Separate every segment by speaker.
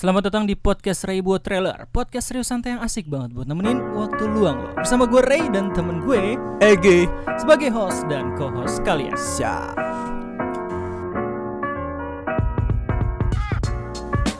Speaker 1: Selamat datang di podcast Ray buat trailer. Podcast serius santai yang asik banget buat nemenin waktu luang lo. Bersama gue Ray dan temen gue
Speaker 2: Egi
Speaker 1: Sebagai host dan co-host kalian.
Speaker 2: Siap.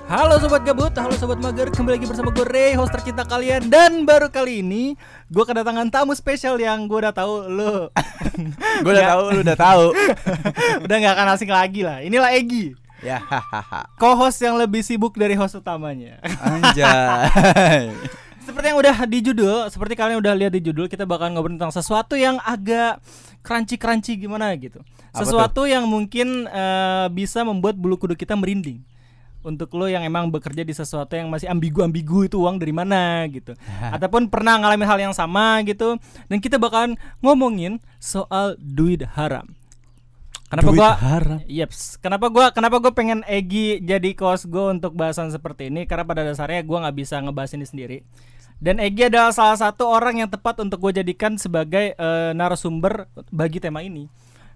Speaker 1: Halo Sobat Gabut, halo Sobat Mager. Kembali lagi bersama gue Ray, host tercinta kalian. Dan baru kali ini Gue kedatangan tamu spesial yang gue udah tahu lo.
Speaker 2: Gue udah tahu, lu udah tahu.
Speaker 1: Udah gak akan asing lagi lah. Inilah Egi
Speaker 2: Ya hahaha
Speaker 1: Co-host yang lebih sibuk dari host utamanya
Speaker 2: Anjay
Speaker 1: Seperti yang udah di judul, seperti kalian udah lihat di judul, kita bakal ngobrol tentang sesuatu yang agak crunchy-crunchy gimana gitu. Sesuatu yang mungkin eh, bisa membuat bulu kuduk kita merinding. Untuk lo yang emang bekerja di sesuatu yang masih ambigu-ambigu itu uang dari mana gitu. Ataupun pernah ngalamin hal yang sama gitu. Dan kita bakalan ngomongin soal duit haram. Kenapa
Speaker 2: Duit
Speaker 1: gua
Speaker 2: haram.
Speaker 1: Yeps. Kenapa gua kenapa gua pengen Egi jadi host gue untuk bahasan seperti ini? Karena pada dasarnya gua nggak bisa ngebahas ini sendiri. Dan Egi adalah salah satu orang yang tepat untuk gue jadikan sebagai eh, narasumber bagi tema ini.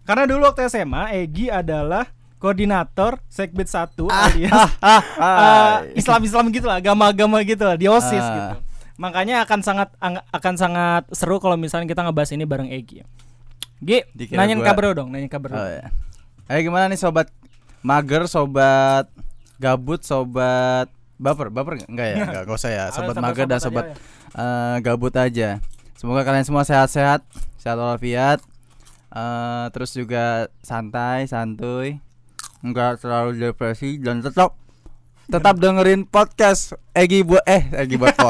Speaker 1: Karena dulu waktu SMA Egi adalah koordinator Sekbid 1 alias
Speaker 2: Ah,
Speaker 1: eh, Islam-Islam gitu lah, agama-agama gitu lah, di OSIS
Speaker 2: Ah.
Speaker 1: gitu. Makanya akan sangat ang- akan sangat seru kalau misalnya kita ngebahas ini bareng Egi. Gi,
Speaker 2: Dikira
Speaker 1: nanyain
Speaker 2: gua-
Speaker 1: kabar dong, nanyain kabar.
Speaker 2: Oh, ya. Ayo gimana nih sobat mager, sobat gabut, sobat baper, baper nggak? Enggak ya, enggak, gak usah ya. Sobat mager dan
Speaker 1: aja
Speaker 2: sobat
Speaker 1: ya.
Speaker 2: eh, gabut aja. Semoga kalian semua sehat-sehat, sehat walafiat. Eh, terus juga santai, santuy, enggak terlalu depresi dan tetap tetap dengerin podcast Egi buat eh Egi buat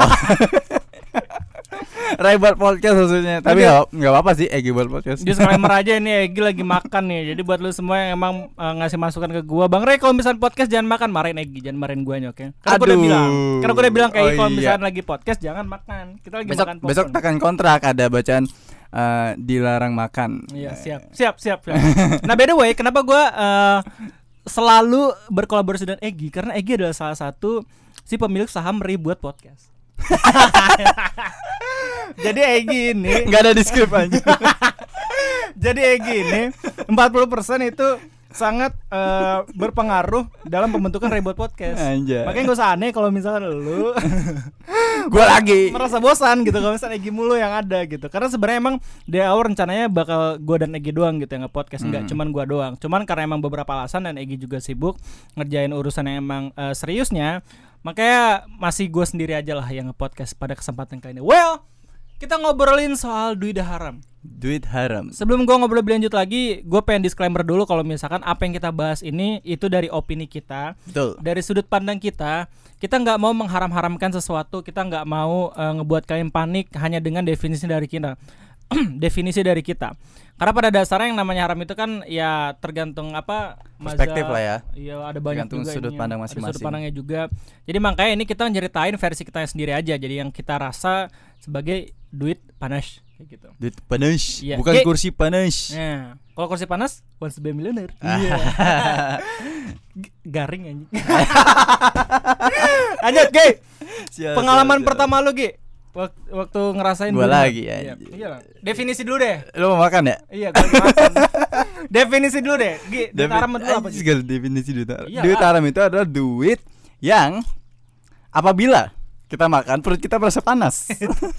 Speaker 2: Ray buat podcast maksudnya. Tapi nggak apa-apa sih Egi buat podcast.
Speaker 1: Disclaimer aja ini Egi lagi makan nih. Jadi buat lu semua yang emang eh, ngasih masukan ke gua, Bang Rey kalau misalnya podcast jangan makan, marahin Egi, jangan marahin guanya, oke? Karena gua udah bilang. Karena gua udah bilang kayak
Speaker 2: Oh,
Speaker 1: kalau
Speaker 2: iya.
Speaker 1: misalnya lagi podcast jangan makan. Kita lagi
Speaker 2: besok
Speaker 1: makan
Speaker 2: besok
Speaker 1: popcorn.
Speaker 2: tekan kontrak ada bacaan eh, dilarang makan.
Speaker 1: Iya, siap. Siap, siap, siap. nah, by the way, kenapa gua eh, selalu berkolaborasi dengan Egi? Karena Egi adalah salah satu si pemilik saham Rey buat podcast. Jadi Egi ini
Speaker 2: Enggak ada di skrip aja.
Speaker 1: Jadi Egi ini 40% itu sangat eh, berpengaruh dalam pembentukan Rebot Podcast.
Speaker 2: Anjay.
Speaker 1: Makanya usah aneh kalau misalnya lu
Speaker 2: Gua lagi.
Speaker 1: merasa bosan gitu kalau misalnya Egi mulu yang ada gitu. Karena sebenarnya emang di awal rencananya bakal gua dan Egi doang gitu yang nge-podcast enggak
Speaker 2: Hmm.
Speaker 1: cuman gua doang. Cuman karena emang beberapa alasan dan Egi juga sibuk ngerjain urusan yang emang eh, seriusnya, makanya masih gue sendiri aja lah yang nge-podcast pada kesempatan kali ini. Well, kita ngobrolin soal duit haram.
Speaker 2: Duit haram.
Speaker 1: Sebelum gua ngobrol lebih lanjut lagi, gue pengen disclaimer dulu kalau misalkan apa yang kita bahas ini itu dari opini kita,
Speaker 2: Betul.
Speaker 1: dari sudut pandang kita. Kita nggak mau mengharam-haramkan sesuatu, kita nggak mau eh, ngebuat kalian panik hanya dengan definisi dari kita. definisi dari kita. Karena pada dasarnya yang namanya haram itu kan ya tergantung apa
Speaker 2: Perspektif
Speaker 1: mazhab.
Speaker 2: lah ya.
Speaker 1: Iya, ada banyak
Speaker 2: Tergantung
Speaker 1: juga
Speaker 2: sudut
Speaker 1: ininya.
Speaker 2: pandang
Speaker 1: Ada sudut
Speaker 2: masing-masing.
Speaker 1: pandangnya juga. Jadi makanya ini kita nyeritain versi kita sendiri aja. Jadi yang kita rasa sebagai duit panas kayak gitu.
Speaker 2: Duit panas.
Speaker 1: Iya.
Speaker 2: Bukan
Speaker 1: Ge-
Speaker 2: kursi panas.
Speaker 1: Nah, kalau kursi panas, once be millionaire. Iya. Garing anjing. Lanjut, Ge.
Speaker 2: Siap,
Speaker 1: Pengalaman
Speaker 2: siap, siap.
Speaker 1: pertama lu, Ge. Wak- Waktu ngerasain
Speaker 2: Gua
Speaker 1: dunia.
Speaker 2: lagi,
Speaker 1: Iya,
Speaker 2: anjing.
Speaker 1: iya lah. Definisi dulu deh.
Speaker 2: Lu mau makan ya?
Speaker 1: Iya, gua makan. Definisi dulu deh. Duit
Speaker 2: Defi-
Speaker 1: haram itu apa sih?
Speaker 2: definisi duit haram.
Speaker 1: Iya,
Speaker 2: duit haram itu adalah duit yang apabila kita makan perut kita merasa panas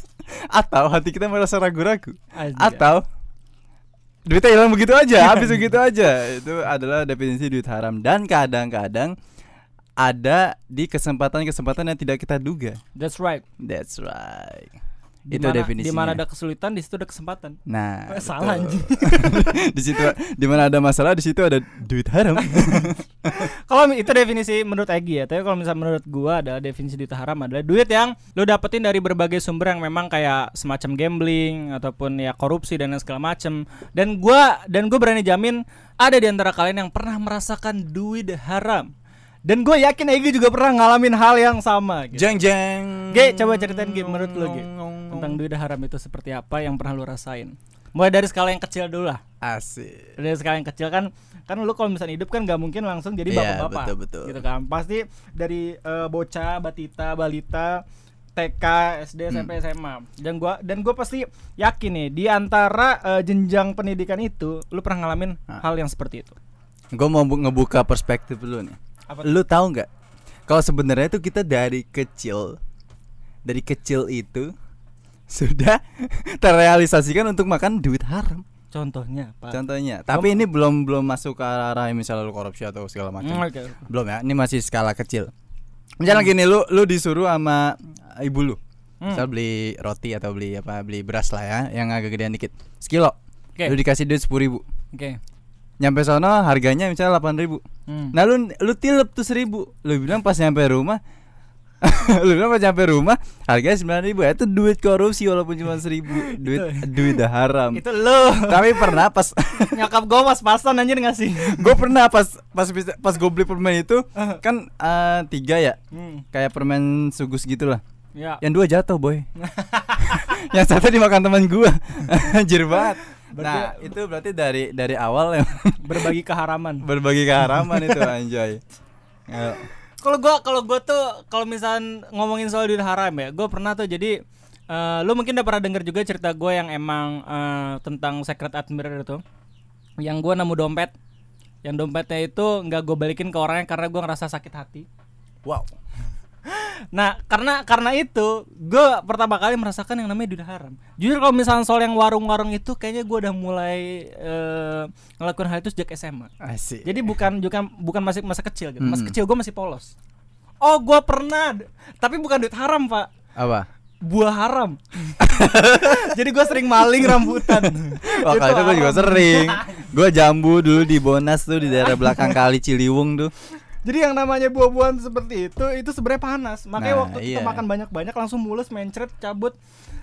Speaker 2: atau hati kita merasa ragu-ragu atau duitnya hilang begitu aja habis begitu aja itu adalah definisi duit haram dan kadang-kadang ada di kesempatan-kesempatan yang tidak kita duga
Speaker 1: That's right.
Speaker 2: that's right
Speaker 1: Di
Speaker 2: itu definisinya
Speaker 1: Di mana ada kesulitan, di situ ada kesempatan.
Speaker 2: nah
Speaker 1: Eh, salah,
Speaker 2: betul. di situ di mana ada masalah di situ ada duit haram
Speaker 1: Kalau itu definisi menurut Egi ya, tapi kalau misalnya menurut gua adalah definisi duit haram adalah duit yang lo dapetin dari berbagai sumber yang memang kayak semacam gambling ataupun ya korupsi dan segala macem. Dan gua dan gua berani jamin ada di antara kalian yang pernah merasakan duit haram. Dan gue yakin Egi juga pernah ngalamin hal yang sama. Gitu.
Speaker 2: jeng jeng
Speaker 1: Ge, coba ceritain Ge menurut lo Ge tentang duit haram itu seperti apa yang pernah lo rasain. Mulai dari skala yang kecil dulu lah.
Speaker 2: asik
Speaker 1: dari skala yang kecil kan kan lu kalau misalnya hidup kan nggak mungkin langsung jadi
Speaker 2: Iya,
Speaker 1: bapak-bapak
Speaker 2: betul, betul.
Speaker 1: gitu kan pasti dari eh, bocah batita balita TK SD SMP SMA dan gua dan gua pasti yakin nih di antara eh, jenjang pendidikan itu lu pernah ngalamin
Speaker 2: Ah.
Speaker 1: hal yang seperti itu
Speaker 2: Gue mau bu- ngebuka perspektif dulu nih.
Speaker 1: Apa
Speaker 2: Lu tahu nggak kalau sebenarnya tuh kita dari kecil dari kecil itu sudah terrealisasikan untuk makan duit haram.
Speaker 1: Contohnya, Pak.
Speaker 2: Contohnya, tapi ini belum belum masuk ke arah misalnya lu korupsi atau segala macam.
Speaker 1: Hmm, oke.
Speaker 2: Belum ya, ini masih skala kecil. Misalnya gini, lu lu disuruh sama ibu lu.
Speaker 1: Hmm.
Speaker 2: Misal beli roti atau beli apa beli beras lah ya yang agak gedean dikit sekilo
Speaker 1: Oke.
Speaker 2: lu dikasih duit sepuluh ribu
Speaker 1: Oke.
Speaker 2: Nyampe sono harganya misalnya delapan ribu.
Speaker 1: Hmm.
Speaker 2: nah lu lu tilep tuh seribu. Lu bilang pas nyampe rumah lu bilang pas nyampe rumah harganya sembilan ribu. Ya, itu duit korupsi walaupun cuma seribu. Duit duit haram.
Speaker 1: Itu lo.
Speaker 2: tapi pernah pas
Speaker 1: Nyokap gua pas-pasan anjir ngasih.
Speaker 2: gue pernah pas pas pas gue beli permen itu kan eh, tiga ya?
Speaker 1: Hmm.
Speaker 2: kayak permen sugus gitulah.
Speaker 1: Ya.
Speaker 2: yang dua jatuh boy. Yang satu dimakan teman gua. Anjir banget nah itu berarti dari dari awal yang
Speaker 1: Berbagi keharaman.
Speaker 2: berbagi keharaman itu anjay Ya.
Speaker 1: Kalau gua kalau gua tuh kalau misalnya ngomongin soal duit haram ya, gua pernah tuh jadi eh, lu mungkin udah pernah denger juga cerita gua yang emang eh, tentang secret admirer itu. Yang gua nemu dompet. Yang dompetnya itu nggak gue balikin ke orangnya karena gua ngerasa sakit hati.
Speaker 2: wow
Speaker 1: Nah, karena karena itu gue pertama kali merasakan yang namanya duit haram. Jujur kalau misalnya soal yang warung-warung itu kayaknya gue udah mulai eh, ngelakuin hal itu sejak SMA.
Speaker 2: asik
Speaker 1: Jadi bukan bukan bukan masih masa kecil gitu. Masa
Speaker 2: Hmm.
Speaker 1: kecil gue masih polos. Oh, gue pernah, tapi bukan duit haram pak,
Speaker 2: apa
Speaker 1: buah haram. Jadi gue sering maling rambutan.
Speaker 2: Wah kalau itu gue juga sering Gue jambu dulu di Bonas tuh Di daerah belakang kali Ciliwung tuh
Speaker 1: Jadi yang namanya buah-buahan seperti itu itu sebenarnya panas. Makanya
Speaker 2: Nah,
Speaker 1: waktu kita
Speaker 2: iya.
Speaker 1: makan banyak-banyak langsung mulus, mencret, cabut,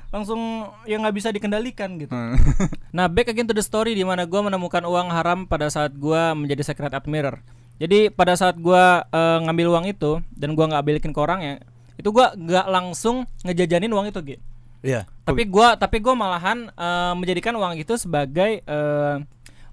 Speaker 1: langsung yang nggak bisa dikendalikan gitu.
Speaker 2: Hmm.
Speaker 1: Nah, back again to the story di mana gua menemukan uang haram pada saat gua menjadi secret admirer. Jadi pada saat gua eh, ngambil uang itu dan gua nggak balikin ke orangnya, itu gua nggak langsung ngejajanin uang itu, Gi.
Speaker 2: Iya
Speaker 1: Tapi gua tapi gua malahan eh, menjadikan uang itu sebagai eh,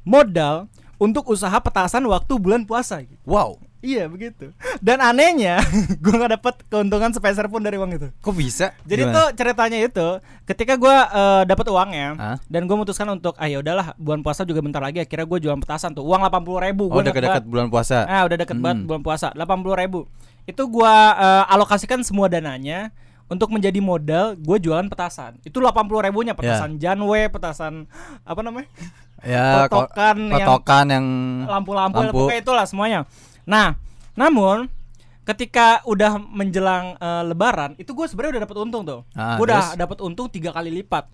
Speaker 1: modal untuk usaha petasan waktu bulan puasa. Gi.
Speaker 2: Wow
Speaker 1: Iya begitu. Dan anehnya, gue nggak dapat keuntungan sepeser pun dari uang itu.
Speaker 2: Kok bisa?
Speaker 1: Jadi
Speaker 2: Gimana?
Speaker 1: tuh ceritanya itu, ketika gue eh, dapat uangnya
Speaker 2: Hah?
Speaker 1: dan gue memutuskan untuk, ah ya udahlah, bulan puasa juga bentar lagi. Akhirnya gue jualan petasan tuh, uang delapan puluh ribu.
Speaker 2: Oh dekat-dekat bulan puasa
Speaker 1: Ah udah deket banget
Speaker 2: Hmm.
Speaker 1: bulan puasa, delapan puluh ribu. Itu gue eh, alokasikan semua dananya untuk menjadi modal gue jualan petasan. Itu delapan puluh ribunya petasan Janwe, petasan apa namanya?
Speaker 2: Ya ko-
Speaker 1: Kotokan yang-
Speaker 2: yang
Speaker 1: lampu-lampu
Speaker 2: Lampu.
Speaker 1: itulah semuanya. Nah, namun ketika udah menjelang eh, lebaran itu gue sebenarnya udah dapat untung tuh.
Speaker 2: Ah,
Speaker 1: gue udah dapat untung tiga kali lipat.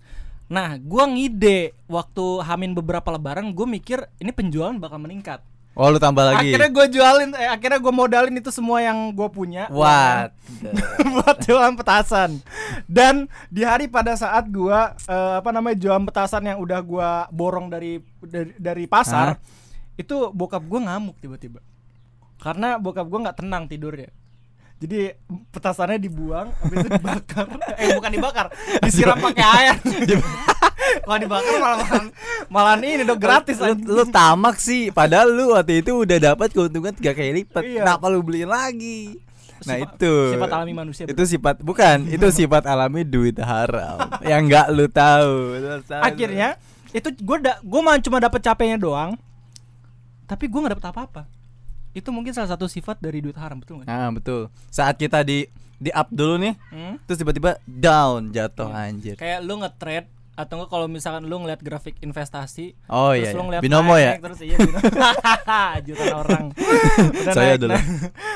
Speaker 1: Nah, gua ngide waktu hamin beberapa lebaran gue mikir ini penjualan bakal meningkat.
Speaker 2: Oh lu tambah lagi
Speaker 1: Akhirnya gue jualin, eh, akhirnya gue modalin itu semua yang gue punya.
Speaker 2: What
Speaker 1: buat jualan petasan dan di hari pada saat gua eh, apa namanya jualan petasan yang udah gua borong dari dari, dari pasar
Speaker 2: Hah?
Speaker 1: itu bokap gua ngamuk tiba-tiba karena bokap gua nggak tenang tidurnya. Jadi petasannya dibuang habis itu dibakar. Eh bukan dibakar disiram pakai air. Kalau dibakar malah malah, malah ini dong gratis
Speaker 2: lu, lu tamak sih. Padahal lu waktu itu udah dapat keuntungan tiga kali lipat.
Speaker 1: Iya.
Speaker 2: Kenapa lu beliin lagi? Nah
Speaker 1: Sifat-
Speaker 2: itu.
Speaker 1: sifat alami manusia
Speaker 2: Itu sifat Bukan Itu sifat alami duit haram. Yang nggak lu tahu.
Speaker 1: Akhirnya itu gue da gue cuma dapet capeknya doang. Tapi gue nggak dapet apa-apa itu mungkin salah satu sifat dari duit haram betul nggak
Speaker 2: Nah betul Saat kita di Di up dulu nih
Speaker 1: Hmm?
Speaker 2: Terus tiba-tiba down Jatuh
Speaker 1: Iya.
Speaker 2: anjir
Speaker 1: kayak lu nge-trade atau enggak kalau misalkan lu ngeliat grafik investasi
Speaker 2: Oh
Speaker 1: terus
Speaker 2: iya,
Speaker 1: lu
Speaker 2: iya.
Speaker 1: ngeliat
Speaker 2: Binomo
Speaker 1: naik,
Speaker 2: ya?
Speaker 1: naik terus iya binomo. jutaan orang udah
Speaker 2: Saya
Speaker 1: naik,
Speaker 2: dulu.
Speaker 1: naik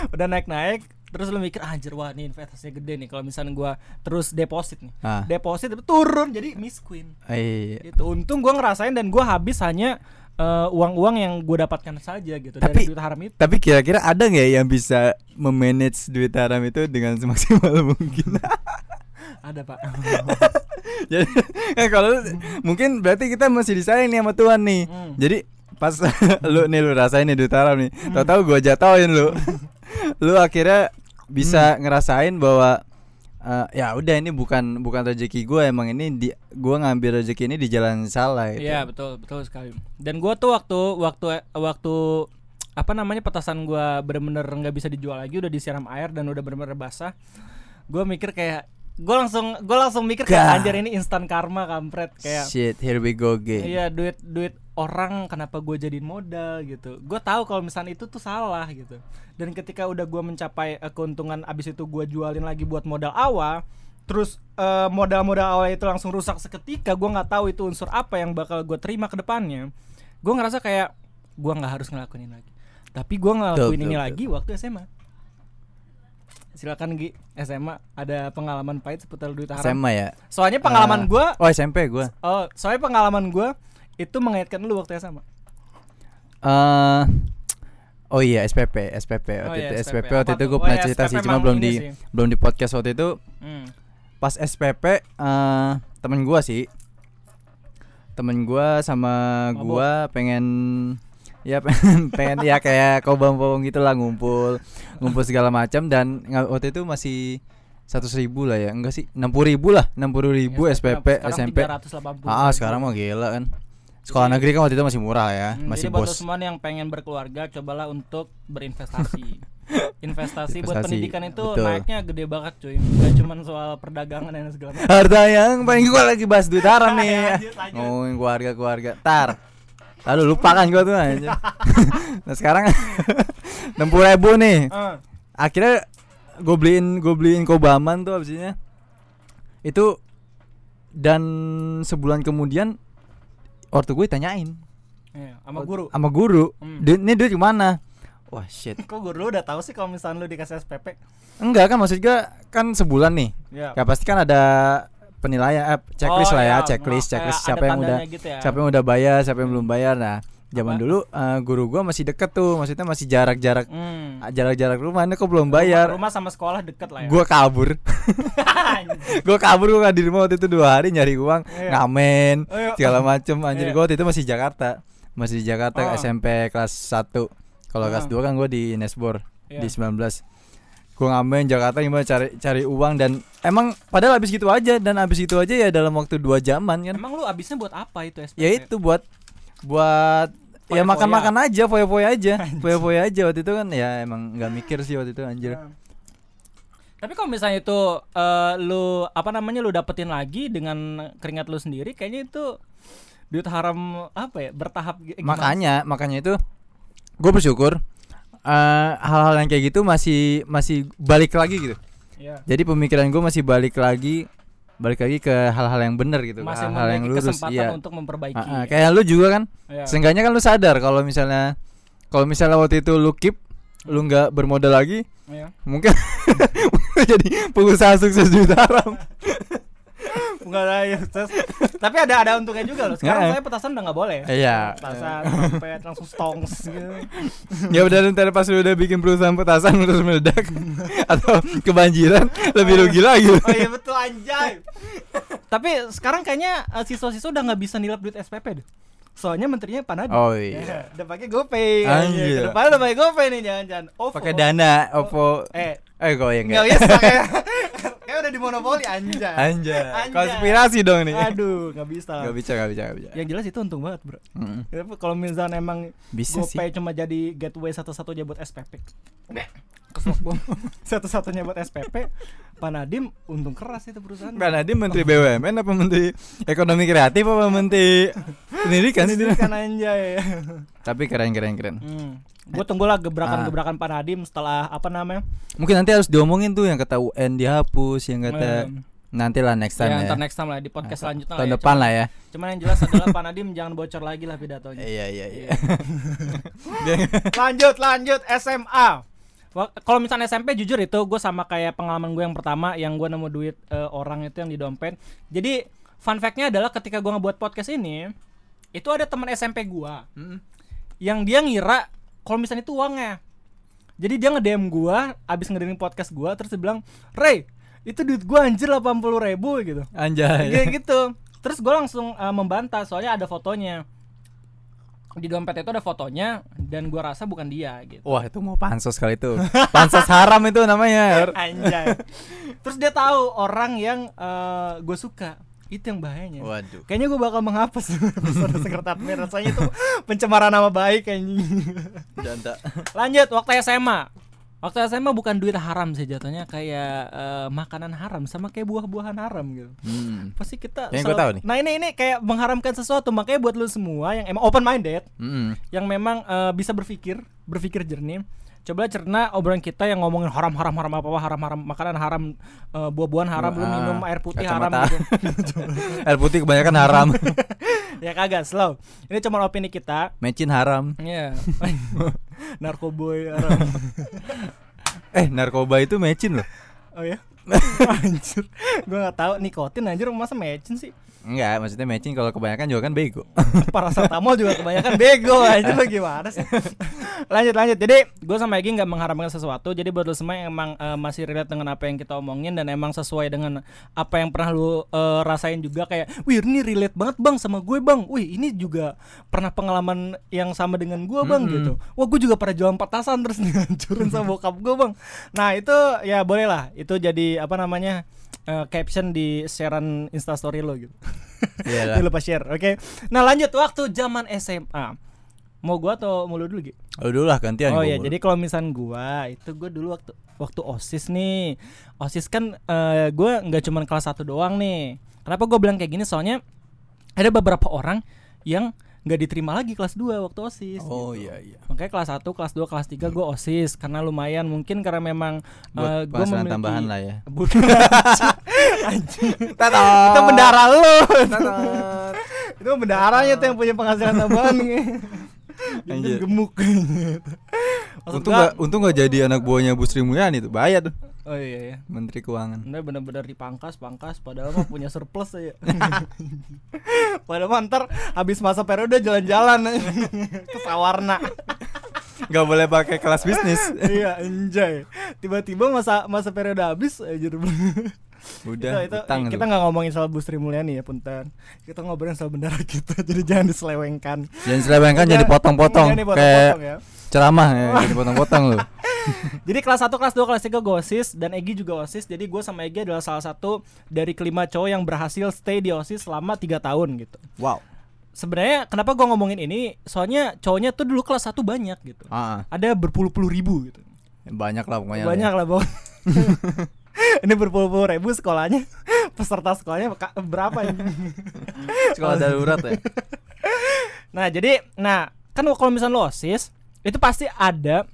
Speaker 1: udah naik naik terus lu mikir "Ah, anjir wah ini investasinya gede nih kalau misalnya gua terus deposit nih
Speaker 2: Ah.
Speaker 1: deposit itu turun jadi miskin
Speaker 2: Iya.
Speaker 1: gitu untung gua ngerasain dan gua habis hanya eh, uang-uang yang gua dapatkan saja gitu
Speaker 2: Tapi-
Speaker 1: dari duit haram itu
Speaker 2: Tapi kira-kira ada nggak yang bisa memanage duit haram itu dengan semaksimal mungkin?
Speaker 1: ada pak
Speaker 2: Jadi kan kalau mungkin berarti kita masih disayang nih sama Tuhan nih.
Speaker 1: Hmm.
Speaker 2: Jadi pas lu nih lu rasain nih duit haram nih. Tahu-tahu gua jatohin lu. lu akhirnya bisa ngerasain bahwa eh, ya udah ini bukan bukan rezeki gua emang ini di gua ngambil rezeki ini di jalan salah itu.
Speaker 1: Iya betul betul sekali. Dan gua tuh waktu waktu waktu apa namanya petasan gua bener-bener nggak bisa dijual lagi udah disiram air dan udah bener-bener basah. Gua mikir kayak gue langsung gue langsung mikir kayak anjir ini instan karma kampret kayak
Speaker 2: Shit, here we go again.
Speaker 1: Iya duit duit orang kenapa gue jadiin modal gitu. Gue tahu kalau misalnya itu tuh salah gitu. Dan ketika udah gue mencapai eh, keuntungan abis itu gue jualin lagi buat modal awal, terus eh, modal-modal awal itu langsung rusak seketika. Gue nggak tahu itu unsur apa yang bakal gue terima ke depannya. Gue ngerasa kayak gue nggak harus ngelakuin ini lagi. Tapi gue ngelakuin
Speaker 2: Betul,
Speaker 1: ini
Speaker 2: betul,
Speaker 1: lagi waktu SMA. Silakan Gi, SMA ada pengalaman pahit seputar duit haram.
Speaker 2: SMA ya.
Speaker 1: Soalnya pengalaman
Speaker 2: Ah.
Speaker 1: gue
Speaker 2: Oh, SMP gua.
Speaker 1: Oh, soalnya pengalaman gue itu mengaitkan lu waktu SMA.
Speaker 2: Eh Oh iya SPP, SPP
Speaker 1: Oh
Speaker 2: waktu
Speaker 1: iya,
Speaker 2: itu
Speaker 1: SPP.
Speaker 2: SPP waktu itu gue
Speaker 1: Oh
Speaker 2: pernah
Speaker 1: iya,
Speaker 2: cerita
Speaker 1: SPP
Speaker 2: sih cuma belum di
Speaker 1: sih.
Speaker 2: belum di podcast waktu itu
Speaker 1: Hmm.
Speaker 2: pas SPP eh temen gua sih temen gua sama gua pengen ya pengen, ya kayak kobam-kobam gitu lah ngumpul ngumpul segala macam dan waktu itu masih seratus ribu lah ya enggak sih enam puluh ribu lah enam puluh ribu SPP
Speaker 1: Sekarang
Speaker 2: SMP
Speaker 1: 380.
Speaker 2: ah sekarang mah gila kan sekolah negeri kan waktu itu masih murah ya
Speaker 1: Hmm,
Speaker 2: masih
Speaker 1: jadi buat
Speaker 2: bos
Speaker 1: semua yang pengen berkeluarga cobalah untuk berinvestasi. Investasi buat
Speaker 2: Investasi,
Speaker 1: pendidikan itu
Speaker 2: betul.
Speaker 1: naiknya gede banget cuy. Gak cuma soal perdagangan dan segala macam.
Speaker 2: harta yang paling gua lagi bahas duit haram nih
Speaker 1: Lanjut, lanjut.
Speaker 2: ngomongin keluarga keluarga tar lalu lupakan gua tuh aja nah sekarang enam puluh ribu nih.
Speaker 1: Eh,
Speaker 2: akhirnya gue beliin gue beliin kobaman tuh abisnya itu dan sebulan kemudian ortu gue tanyain
Speaker 1: iya, sama guru.
Speaker 2: sama guru.
Speaker 1: Hmm.
Speaker 2: "Duit- ini duit gimana wah shit.
Speaker 1: Kok guru lu udah tahu sih kalau misalnya lu dikasih SPP?
Speaker 2: enggak kan maksud gue kan sebulan nih.
Speaker 1: Ya.
Speaker 2: ya pasti kan ada penilaian eh, checklist
Speaker 1: Oh,
Speaker 2: lah ya
Speaker 1: iya,
Speaker 2: checklist checklist siapa yang udah
Speaker 1: gitu ya.
Speaker 2: siapa yang udah bayar siapa yang belum bayar nah zaman
Speaker 1: Apa?
Speaker 2: dulu eh, guru gua masih deket tuh maksudnya masih jarak-jarak
Speaker 1: Hmm.
Speaker 2: jarak-jarak rumah ini kok belum bayar
Speaker 1: Rumah sama sekolah deket lah ya.
Speaker 2: gua kabur gua kabur gua di rumah waktu itu dua hari nyari uang
Speaker 1: Iya.
Speaker 2: ngamen
Speaker 1: iya.
Speaker 2: segala macem anjir
Speaker 1: Iya.
Speaker 2: gua waktu itu masih Jakarta masih di Jakarta
Speaker 1: Oh.
Speaker 2: SMP kelas 1 kalau kelas
Speaker 1: Oh.
Speaker 2: 2 kan gua di Nesbor
Speaker 1: Iya.
Speaker 2: di 19 gua ngamen Jakarta gimana cari cari uang dan emang padahal habis gitu aja dan habis itu aja ya dalam waktu dua jaman kan.
Speaker 1: Emang lu abisnya buat apa itu SPP?
Speaker 2: ya itu buat buat ya
Speaker 1: Foya-foya.
Speaker 2: makan-makan aja foya-foya aja. Foya-foya aja waktu itu kan. Ya emang nggak mikir sih waktu itu anjir.
Speaker 1: Nah. Tapi kalau misalnya itu eh, lu apa namanya lu dapetin lagi dengan keringat lu sendiri, kayaknya itu duit haram apa ya? Bertahap gi- gimana?
Speaker 2: Makanya makanya itu gue bersyukur eh, hal-hal yang kayak gitu masih masih balik lagi gitu?
Speaker 1: Iya.
Speaker 2: jadi pemikiran gue masih balik lagi balik lagi ke hal-hal yang benar gitu
Speaker 1: Masih
Speaker 2: hal-hal yang lurus
Speaker 1: kesempatan
Speaker 2: iya
Speaker 1: untuk memperbaiki.
Speaker 2: Ah, ah, kayak lu juga kan
Speaker 1: Iya.
Speaker 2: seenggaknya kan lu sadar kalau misalnya kalau misalnya waktu itu lu keep lu nggak bermodal lagi
Speaker 1: Iya.
Speaker 2: mungkin jadi pengusaha sukses di
Speaker 1: Enggak ada ya. Terus- Tapi ada ada untungnya juga loh. Sekarang saya petasan udah nggak boleh.
Speaker 2: iya
Speaker 1: Petasan, dompet, langsung stongs gitu.
Speaker 2: ya udah ntar pas lu udah bikin perusahaan petasan terus meledak atau kebanjiran lebih rugi lagi
Speaker 1: Oh iya betul anjay. Tapi sekarang kayaknya eh, siswa-siswa udah nggak bisa nilap duit SPP deh. Soalnya menterinya Panadi.
Speaker 2: oh
Speaker 1: Ya,
Speaker 2: iya
Speaker 1: udah pakai GoPay.
Speaker 2: Anjir.
Speaker 1: Ke depan udah pakai GoPay nih jangan-jangan.
Speaker 2: Pakai dana OVO
Speaker 1: Eh,
Speaker 2: eh goyang
Speaker 1: enggak
Speaker 2: ya
Speaker 1: bisa kayak udah dimonopoli anjay.
Speaker 2: anjay
Speaker 1: Anjay.
Speaker 2: konspirasi dong nih
Speaker 1: Aduh, nggak bisa.
Speaker 2: nggak bisa nggak bisa nggak bisa
Speaker 1: Yang jelas itu untung banget, Bro.
Speaker 2: Mm.
Speaker 1: Tapi Kalau misalnya emang
Speaker 2: bisa sih
Speaker 1: GoPay cuma jadi gateway satu-satunya buat SPP. Satu-satunya buat SPP. Pak Nadim untung keras itu perusahaan.
Speaker 2: Mbak Nadiem menteri BUMN apa menteri ekonomi kreatif apa menteri pendidikan itu
Speaker 1: kan anjay.
Speaker 2: tapi keren keren keren
Speaker 1: Hmm. Gue tunggulah
Speaker 2: Ah.
Speaker 1: gebrakan-gebrakan Pak Nadim setelah apa namanya?
Speaker 2: mungkin nanti harus diomongin tuh yang kata UN dihapus yang kata
Speaker 1: Eh,
Speaker 2: nanti lah next
Speaker 1: ya,
Speaker 2: time ya,
Speaker 1: ntar next time lah di podcast selanjutnya
Speaker 2: tahun
Speaker 1: ya.
Speaker 2: depan lah ya
Speaker 1: Cuman, yang jelas adalah Pak Nadim jangan bocor lagi lah pidatonya.
Speaker 2: iya iya iya
Speaker 1: lanjut lanjut SMA kalau misalnya SMP jujur itu gue sama kayak pengalaman gue yang pertama yang gue nemu duit eh, orang itu yang di dompet. Jadi fun factnya adalah ketika gue ngebuat podcast ini itu ada teman SMP gue
Speaker 2: Mm.
Speaker 1: yang dia ngira kalau misalnya itu uangnya. Jadi dia nge-DM gue abis ngedengerin podcast gue terus dia bilang Ray itu duit gue anjir 80 ribu gitu.
Speaker 2: Anjay.
Speaker 1: Kayak gitu. Terus gue langsung eh, membantah soalnya ada fotonya di dompet itu ada fotonya dan gue rasa bukan dia gitu
Speaker 2: wah itu mau pansos kali itu pansos haram itu namanya
Speaker 1: Anjay. Terus dia tahu orang yang gue suka. Itu yang bahayanya.
Speaker 2: waduh
Speaker 1: Kayaknya gue bakal menghapus episode sekretariat Rasanya itu pencemaran nama baik kayaknya. Lanjut waktu SMA. Waktu SMA bukan duit haram sih jatuhnya kayak eh, makanan haram sama kayak buah-buahan haram gitu.
Speaker 2: Hmm.
Speaker 1: Pasti kita
Speaker 2: Yang gua tahu nih.
Speaker 1: Nah, ini ini kayak mengharamkan sesuatu makanya buat lu semua yang emang open minded,
Speaker 2: Hmm.
Speaker 1: yang memang eh, bisa berpikir, berpikir jernih. Coba cerna obrolan kita yang ngomongin haram haram haram apa apa haram haram makanan haram eh, buah-buahan haram lu
Speaker 2: Ah,
Speaker 1: minum air putih haram gitu.
Speaker 2: Air putih kebanyakan haram.
Speaker 1: ya kagak slow. Ini cuma opini kita.
Speaker 2: Mecin haram.
Speaker 1: Iya. Narkoboy haram.
Speaker 2: Eh, narkoba itu mecin loh.
Speaker 1: Oh ya. anjir. Gua nggak tahu nikotin anjir masa mecin sih.
Speaker 2: Enggak, maksudnya mecin kalau kebanyakan juga kan bego.
Speaker 1: Paracetamol juga kebanyakan bego aja lo gimana sih? lanjut lanjut. Jadi gue sama Egi nggak mengharamkan sesuatu. Jadi buat lo semua yang emang eh, masih relate dengan apa yang kita omongin dan emang sesuai dengan apa yang pernah lu eh, rasain juga kayak, wih ini relate banget bang sama gue bang. Wih ini juga pernah pengalaman yang sama dengan gue bang
Speaker 2: Mm-mm.
Speaker 1: gitu. Wah gue juga pernah jualan petasan terus dihancurin sama bokap gue bang. Nah itu ya boleh lah. Itu jadi apa namanya? Eh, caption di sharean instastory lo gitu. Jangan lupa share, oke? Nah lanjut waktu zaman SMA. Mau gua atau mau lu dulu gitu?
Speaker 2: Oh, dulu lah gantian
Speaker 1: Oh ya,
Speaker 2: mulu.
Speaker 1: jadi kalau misal gua itu gua dulu waktu waktu osis nih, osis kan eh, gua nggak cuman kelas 1 doang nih. Kenapa gua bilang kayak gini? Soalnya ada beberapa orang yang nggak diterima lagi kelas 2 waktu osis.
Speaker 2: Oh
Speaker 1: gitu.
Speaker 2: iya iya.
Speaker 1: Makanya kelas 1, kelas 2, kelas 3 gue OSIS karena lumayan mungkin karena memang eh,
Speaker 2: Buat
Speaker 1: gua
Speaker 2: penghasilan
Speaker 1: memiliki
Speaker 2: tambahan lah ya.
Speaker 1: Bukan anjing.
Speaker 2: Tato.
Speaker 1: Itu bendara lu. Itu bendaranya tuh yang punya penghasilan tambahan
Speaker 2: Anjir.
Speaker 1: gemuk.
Speaker 2: Untung gak, untung gak jadi anak buahnya Bu Sri Mulyani tuh bahaya tuh
Speaker 1: Oh iya iya.
Speaker 2: Menteri Keuangan.
Speaker 1: Anda benar-benar dipangkas, pangkas padahal mah punya surplus ya. padahal mah ntar habis masa periode jalan-jalan ke Sawarna.
Speaker 2: Gak boleh pakai kelas bisnis.
Speaker 1: iya, anjay. Tiba-tiba masa masa periode habis aja
Speaker 2: Udah
Speaker 1: itu, itu kita nggak ngomongin soal Bu Sri Mulyani ya punten kita ngobrolin soal bendara kita jadi jangan diselewengkan
Speaker 2: Jangan selewengkan jadi potong-potong kayak
Speaker 1: dipotong-potong ya.
Speaker 2: ceramah ya, jadi potong-potong lu.
Speaker 1: jadi kelas 1, kelas 2, kelas 3 gue OSIS dan Egi juga OSIS jadi gue sama Egi adalah salah satu dari kelima cowok yang berhasil stay di OSIS selama 3 tahun gitu
Speaker 2: Wow.
Speaker 1: sebenarnya kenapa gue ngomongin ini soalnya cowoknya tuh dulu kelas 1 banyak gitu
Speaker 2: Ah, ah.
Speaker 1: ada berpuluh-puluh ribu gitu
Speaker 2: banyak lah pokoknya.
Speaker 1: banyak lah bang ini berpuluh-puluh ribu sekolahnya peserta sekolahnya berapa ini
Speaker 2: Sekolah darurat ya.
Speaker 1: Nah jadi, nah kan kalau misalnya lo osis itu pasti ada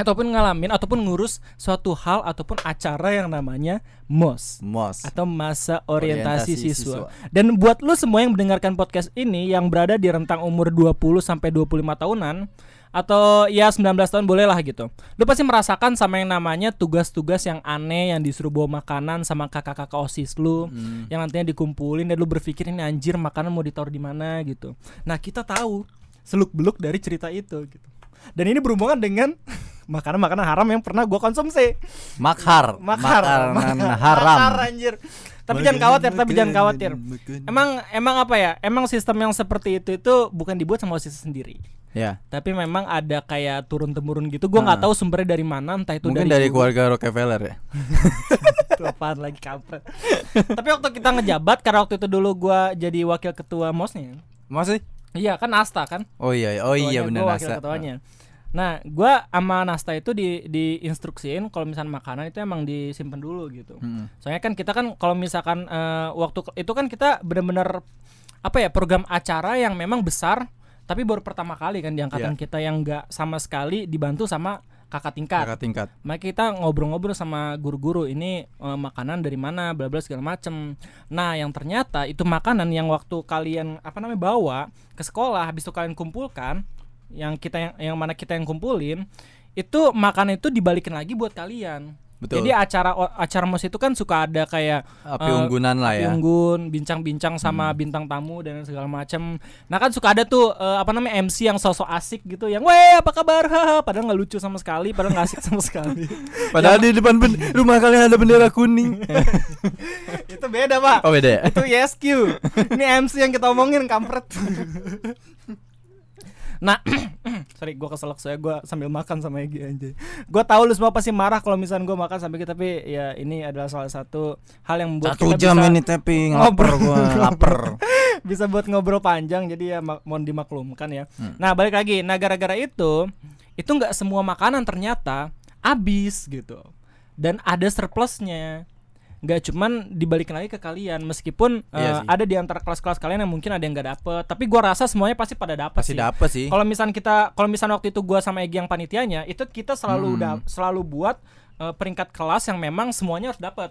Speaker 1: ataupun ngalamin ataupun ngurus suatu hal ataupun acara yang namanya MOS
Speaker 2: Mos.
Speaker 1: atau masa orientasi,
Speaker 2: Orientasi
Speaker 1: siswa.
Speaker 2: siswa.
Speaker 1: Dan buat lu semua yang mendengarkan podcast ini yang berada di rentang umur 20 sampai 25 tahunan atau ya 19 tahun boleh lah gitu. Lu pasti merasakan sama yang namanya tugas-tugas yang aneh yang disuruh bawa makanan sama kakak-kakak OSIS lu
Speaker 2: Hmm.
Speaker 1: yang nantinya dikumpulin dan lu berpikir ini anjir makanan mau ditaruh di mana gitu. Nah, kita tahu seluk-beluk dari cerita itu gitu. Dan ini berhubungan dengan makanan-makanan haram yang pernah gua konsumsi.
Speaker 2: Makhar.
Speaker 1: Makar,
Speaker 2: Makanan haram.
Speaker 1: makar, anjir. Tapi jangan khawatir, tapi jangan khawatir. Emang emang apa ya? Emang sistem yang seperti itu itu bukan dibuat sama OSIS sendiri.
Speaker 2: Ya.
Speaker 1: Tapi memang ada kayak turun temurun gitu. Gua nggak
Speaker 2: Ah.
Speaker 1: tahu sumbernya dari mana, entah itu
Speaker 2: Mungkin
Speaker 1: dari
Speaker 2: dari keluarga Rockefeller ya.
Speaker 1: Apaan lagi kampret. Tapi waktu kita ngejabat karena waktu itu dulu gua jadi wakil ketua MOS-nya.
Speaker 2: Masih?
Speaker 1: Iya, kan Asta kan?
Speaker 2: Oh iya, oh iya benar
Speaker 1: gua wakil ketuanya. Nah, gua sama Nasta itu di diinstruksiin kalau misalnya makanan itu emang disimpan dulu gitu.
Speaker 2: Hmm.
Speaker 1: Soalnya kan kita kan kalau misalkan eh, waktu itu kan kita benar-benar apa ya program acara yang memang besar tapi baru pertama kali kan di angkatan
Speaker 2: Iya.
Speaker 1: kita yang enggak sama sekali dibantu sama kakak tingkat.
Speaker 2: Kakak tingkat.
Speaker 1: Makanya kita ngobrol-ngobrol sama guru-guru ini eh, makanan dari mana bla bla segala macem. Nah, yang ternyata itu makanan yang waktu kalian apa namanya bawa ke sekolah habis itu kalian kumpulkan yang kita yang, yang mana kita yang kumpulin itu makanan itu dibalikin lagi buat kalian.
Speaker 2: Betul.
Speaker 1: Jadi acara acara mos itu kan suka ada kayak
Speaker 2: Api unggunan lah
Speaker 1: api
Speaker 2: ya. Hmm.
Speaker 1: unggun, bincang-bincang sama bintang tamu dan segala macam. Nah kan suka ada tuh eh, apa namanya MC yang sosok asik gitu, yang weh apa kabar, padahal nggak lucu sama sekali, padahal nggak asik sama sekali.
Speaker 2: Padahal di depan ben- rumah kalian ada bendera kuning.
Speaker 1: itu beda pak.
Speaker 2: oh beda ya?
Speaker 1: Itu YSQ. Ini MC yang kita omongin kampret. Nah, sorry gue keselak saya gue sambil makan sama Egi anjay. Gue tahu lu semua pasti marah kalau misalnya gue makan sampai gitu tapi ya ini adalah salah satu hal yang membuat
Speaker 2: Satu
Speaker 1: kita
Speaker 2: jam
Speaker 1: bisa,
Speaker 2: ini tapping, lapar gua, lapar.
Speaker 1: bisa buat ngobrol panjang jadi ya mohon dimaklumkan ya.
Speaker 2: Hmm.
Speaker 1: Nah balik lagi, nah gara-gara itu itu nggak semua makanan ternyata abis gitu dan ada surplusnya nggak cuman dibalikin lagi ke kalian meskipun
Speaker 2: Iya sih.
Speaker 1: ada di antara kelas-kelas kalian yang mungkin ada yang nggak dapet tapi gua rasa semuanya pasti pada dapet
Speaker 2: Pasti
Speaker 1: sih
Speaker 2: dapet sih.
Speaker 1: kalau misalnya kita kalau misalnya waktu itu gua sama Egi yang panitianya itu kita selalu
Speaker 2: Hmm.
Speaker 1: da- selalu buat eh, peringkat kelas yang memang semuanya harus dapat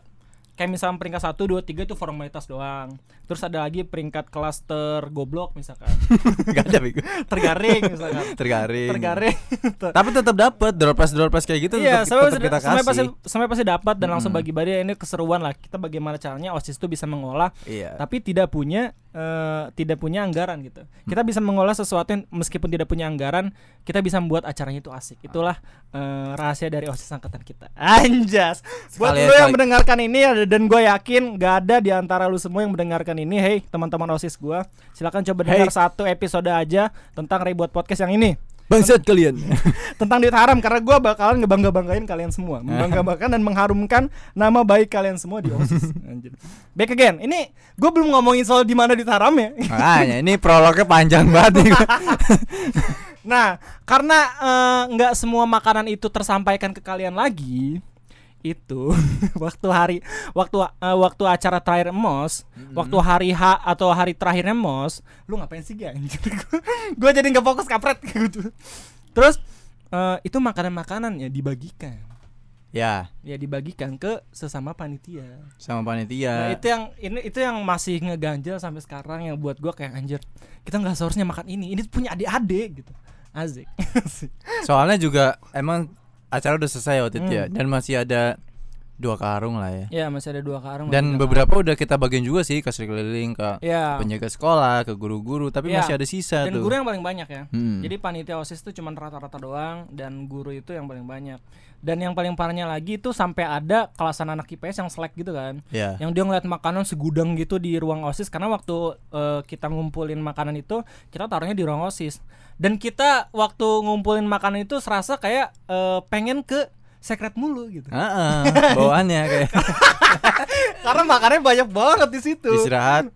Speaker 1: kayak misalnya peringkat 1, 2, 3 itu formalitas doang terus ada lagi peringkat kelas tergoblok misalkan
Speaker 2: Gak ada Bego.
Speaker 1: tergaring misalkan
Speaker 2: Tergaring.
Speaker 1: tergaring
Speaker 2: Tapi tetap dapat door prize door prize kayak gitu
Speaker 1: Iya,
Speaker 2: tetap,
Speaker 1: sampai
Speaker 2: tetap kita
Speaker 1: sampai pasti
Speaker 2: kasih.
Speaker 1: sampai pasti dapat dan langsung
Speaker 2: Mm-mm.
Speaker 1: bagi-bagi ini keseruan lah. Kita bagaimana caranya OSIS itu bisa mengolah
Speaker 2: Iya.
Speaker 1: tapi tidak punya eh, tidak punya anggaran gitu. Kita bisa mengolah sesuatu yang meskipun tidak punya anggaran, kita bisa membuat acaranya itu asik. Itulah eh, rahasia dari OSIS angkatan kita. Anjas. Buat
Speaker 2: Sekali-
Speaker 1: lu yang
Speaker 2: sekali-
Speaker 1: mendengarkan ini ada- dan gue yakin gak ada di antara lu semua yang mendengarkan ini. Hey, teman-teman OSIS gue, silakan coba dengar
Speaker 2: Hey.
Speaker 1: satu episode aja tentang Rebuat Podcast yang ini
Speaker 2: Bangsat kalian.
Speaker 1: tentang duit haram karena gue bakalan ngebangga banggain kalian semua membangga banggakan dan mengharumkan nama baik kalian semua di osis Anjir. back again ini gue belum ngomongin soal di mana duit haram ya
Speaker 2: Makanya ini prolognya panjang banget nih.
Speaker 1: nah karena eh, nggak semua makanan itu tersampaikan ke kalian lagi itu waktu hari waktu eh, waktu acara terakhir mos waktu hari H atau hari terakhirnya mos lu ngapain sih gak gue jadi nggak fokus kapret gitu terus eh, itu makanan-makanan ya dibagikan
Speaker 2: ya,
Speaker 1: ya dibagikan ke sesama panitia.
Speaker 2: sama
Speaker 1: Nah,
Speaker 2: panitia.
Speaker 1: itu yang ini itu yang masih ngeganjel sampai sekarang yang buat gua kayak anjir. Kita nggak seharusnya makan ini. Ini punya adik-adik gitu. Asik.
Speaker 2: Soalnya juga emang acara udah selesai waktu itu ya
Speaker 1: Hmm.
Speaker 2: dan masih ada dua karung lah ya.
Speaker 1: ya, masih ada dua karung.
Speaker 2: Dan beberapa udah kita bagiin juga sih ke keliling ke
Speaker 1: karung. ya.
Speaker 2: penjaga sekolah, ke guru-guru, tapi
Speaker 1: Iya.
Speaker 2: masih ada sisa
Speaker 1: Dan
Speaker 2: tuh.
Speaker 1: guru yang paling banyak ya.
Speaker 2: Hmm.
Speaker 1: Jadi panitia OSIS itu cuma rata-rata doang dan guru itu yang paling banyak. Dan yang paling parahnya lagi itu sampai ada kelasan anak IPS yang selek gitu kan.
Speaker 2: ya.
Speaker 1: yang dia ngeliat makanan segudang gitu di ruang osis karena waktu eh, kita ngumpulin makanan itu kita taruhnya di ruang osis dan kita waktu ngumpulin makanan itu serasa kayak eh, pengen ke secret mulu gitu.
Speaker 2: Heeh, bawaannya kayak.
Speaker 1: Karena makannya banyak banget di situ.
Speaker 2: Istirahat,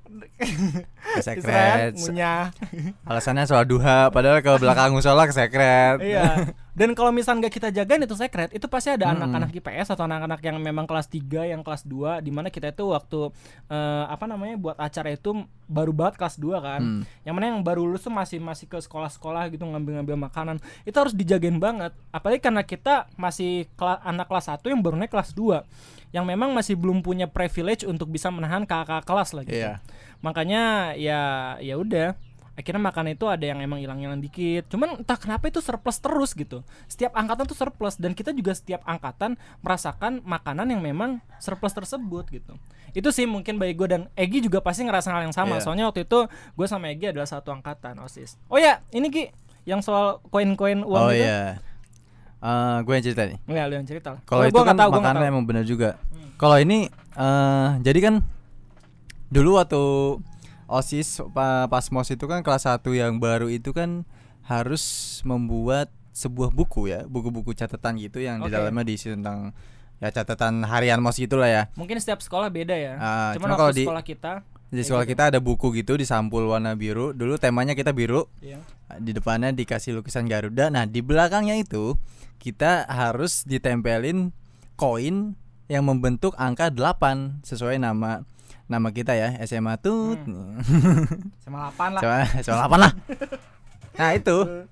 Speaker 2: sekret.
Speaker 1: ngunyah
Speaker 2: Alasannya soal duha, padahal ke belakang musola ke sekret.
Speaker 1: iya. Dan kalau misalnya nggak kita jagain itu secret itu pasti ada anak-anak IPS atau anak-anak yang memang kelas 3 yang kelas 2 di mana kita itu waktu eh, apa namanya buat acara itu baru banget kelas 2 kan.
Speaker 2: Hmm.
Speaker 1: yang mana yang baru lulus tuh masih masih ke sekolah-sekolah gitu ngambil-ngambil makanan. Itu harus dijagain banget. Apalagi karena kita masih kela- anak kelas 1 yang baru naik kelas 2 yang memang masih belum punya privilege untuk bisa menahan kakak kelas lagi
Speaker 2: Iya.
Speaker 1: makanya ya ya udah. Akhirnya makanan itu ada yang emang hilang-hilang dikit. Cuman entah kenapa itu surplus terus gitu. Setiap angkatan tuh surplus dan kita juga setiap angkatan merasakan makanan yang memang surplus tersebut gitu. Itu sih mungkin bagi gue dan Egi juga pasti ngerasa hal yang sama.
Speaker 2: Iya.
Speaker 1: soalnya waktu itu gue sama Egi adalah satu angkatan osis. Oh ya ini Ki yang soal koin-koin uang
Speaker 2: Oh
Speaker 1: itu?
Speaker 2: iya. Eh, gue yang cerita nih.
Speaker 1: ya lu yang cerita lah
Speaker 2: Kalau
Speaker 1: Oh,
Speaker 2: itu
Speaker 1: gua
Speaker 2: kan
Speaker 1: tahu,
Speaker 2: emang benar juga. Kalau ini eh jadi kan dulu waktu OSIS pa- pas MOS itu kan kelas 1 yang baru itu kan harus membuat sebuah buku ya, buku-buku catatan gitu yang di
Speaker 1: Oke.
Speaker 2: dalamnya diisi tentang ya catatan harian MOS gitulah ya.
Speaker 1: mungkin setiap sekolah beda ya
Speaker 2: Ah,
Speaker 1: cuman
Speaker 2: cuma
Speaker 1: waktu
Speaker 2: kalau di-
Speaker 1: sekolah kita
Speaker 2: Di sekolah
Speaker 1: gitu.
Speaker 2: kita ada buku gitu di sampul warna biru. Dulu temanya kita biru.
Speaker 1: ya.
Speaker 2: Di depannya dikasih lukisan Garuda. Nah, di belakangnya itu kita harus ditempelin koin yang membentuk angka 8 sesuai nama nama kita ya, SMA Tut.
Speaker 1: sama 8 lah
Speaker 2: sama 8 lah. Nah, itu.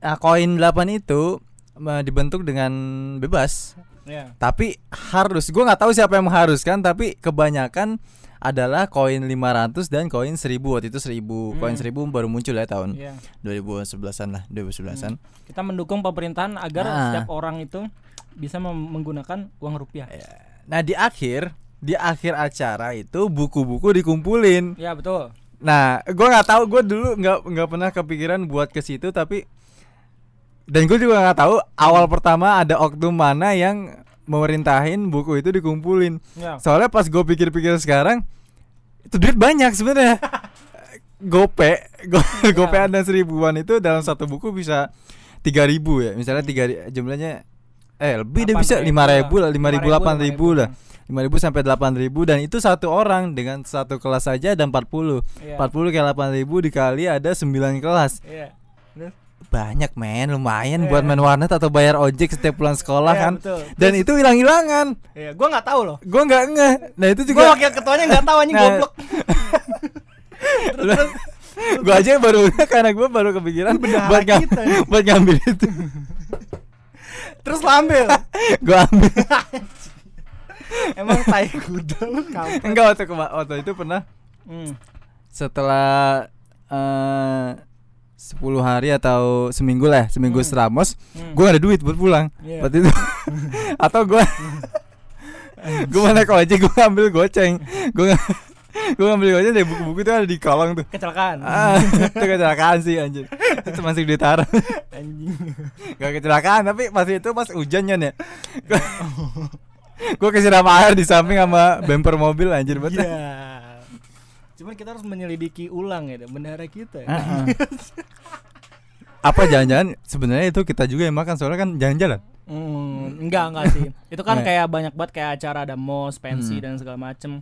Speaker 2: Nah, koin 8 itu eh, dibentuk dengan bebas.
Speaker 1: ya
Speaker 2: Tapi harus, gue nggak tahu siapa yang mengharuskan, tapi kebanyakan adalah koin 500 dan koin 1000 waktu itu 1000 koin
Speaker 1: Hmm.
Speaker 2: 1000 baru muncul ya tahun
Speaker 1: Iya.
Speaker 2: 2011an lah 2011an
Speaker 1: Kita mendukung pemerintahan agar
Speaker 2: Nah.
Speaker 1: setiap orang itu bisa menggunakan uang rupiah.
Speaker 2: nah di akhir di akhir acara itu buku-buku dikumpulin
Speaker 1: Ya betul.
Speaker 2: nah gue nggak tahu gue dulu nggak nggak pernah kepikiran buat ke situ tapi dan gue juga nggak tahu awal pertama ada oknum mana yang memerintahin buku itu dikumpulin
Speaker 1: Ya.
Speaker 2: Soalnya pas gue pikir-pikir sekarang itu duit banyak sebenarnya. Gope, go, gopean dan seribuan itu dalam satu buku bisa tiga ribu ya. Misalnya tiga jumlahnya eh lebih deh bisa
Speaker 1: 8.000
Speaker 2: lima ribu lah, lima ribu
Speaker 1: 5.000,
Speaker 2: delapan ribu
Speaker 1: 5.000.
Speaker 2: lah. lima ribu sampai delapan ribu dan itu satu orang dengan satu kelas saja ada 40
Speaker 1: Iya.
Speaker 2: 40 kali delapan ribu dikali ada 9 kelas
Speaker 1: Iya. Terus?
Speaker 2: banyak men lumayan
Speaker 1: Iya.
Speaker 2: buat main warnet atau bayar ojek setiap pulang sekolah
Speaker 1: Iya,
Speaker 2: kan
Speaker 1: betul.
Speaker 2: dan itu hilang-hilangan
Speaker 1: Iya, gua nggak tahu loh.
Speaker 2: gue nggak ngeh nah itu juga
Speaker 1: wakil ketuanya nggak tahu anjing
Speaker 2: Nah.
Speaker 1: goblok. terus,
Speaker 2: gue aja baru karena gue baru kepikiran
Speaker 1: bendahara
Speaker 2: buat, ngam-
Speaker 1: kita
Speaker 2: buat ngambil itu
Speaker 1: terus lo ambil.
Speaker 2: gue ambil
Speaker 1: Emang tai kuda lu
Speaker 2: enggak waktu waktu itu pernah
Speaker 1: Hmm.
Speaker 2: setelah eh 10 hari atau seminggu lah seminggu
Speaker 1: Hmm.
Speaker 2: seramos
Speaker 1: Hmm.
Speaker 2: gue gak ada duit buat pulang
Speaker 1: Iya.
Speaker 2: waktu itu atau gue gue mana kalau aja gue ngambil goceng gue gue ngambil goceng dari buku-buku itu ada di kolong tuh
Speaker 1: Kecelakaan.
Speaker 2: ah itu kecelakaan sih anjir itu masih ditaruh
Speaker 1: Anjing.
Speaker 2: gak kecelakaan tapi pas itu pas hujannya ya gue kesiram air di samping sama bumper mobil anjir betul
Speaker 1: Iya. Cuman kita harus menyelidiki ulang ya bendahara kita.
Speaker 2: Heeh. apa jangan-jangan sebenarnya itu kita juga yang makan soalnya kan jalan-jalan
Speaker 1: Hmm, enggak enggak sih. Itu kan
Speaker 2: Nggak.
Speaker 1: kayak banyak banget kayak acara ada mos, pensi
Speaker 2: Hmm.
Speaker 1: dan segala macem.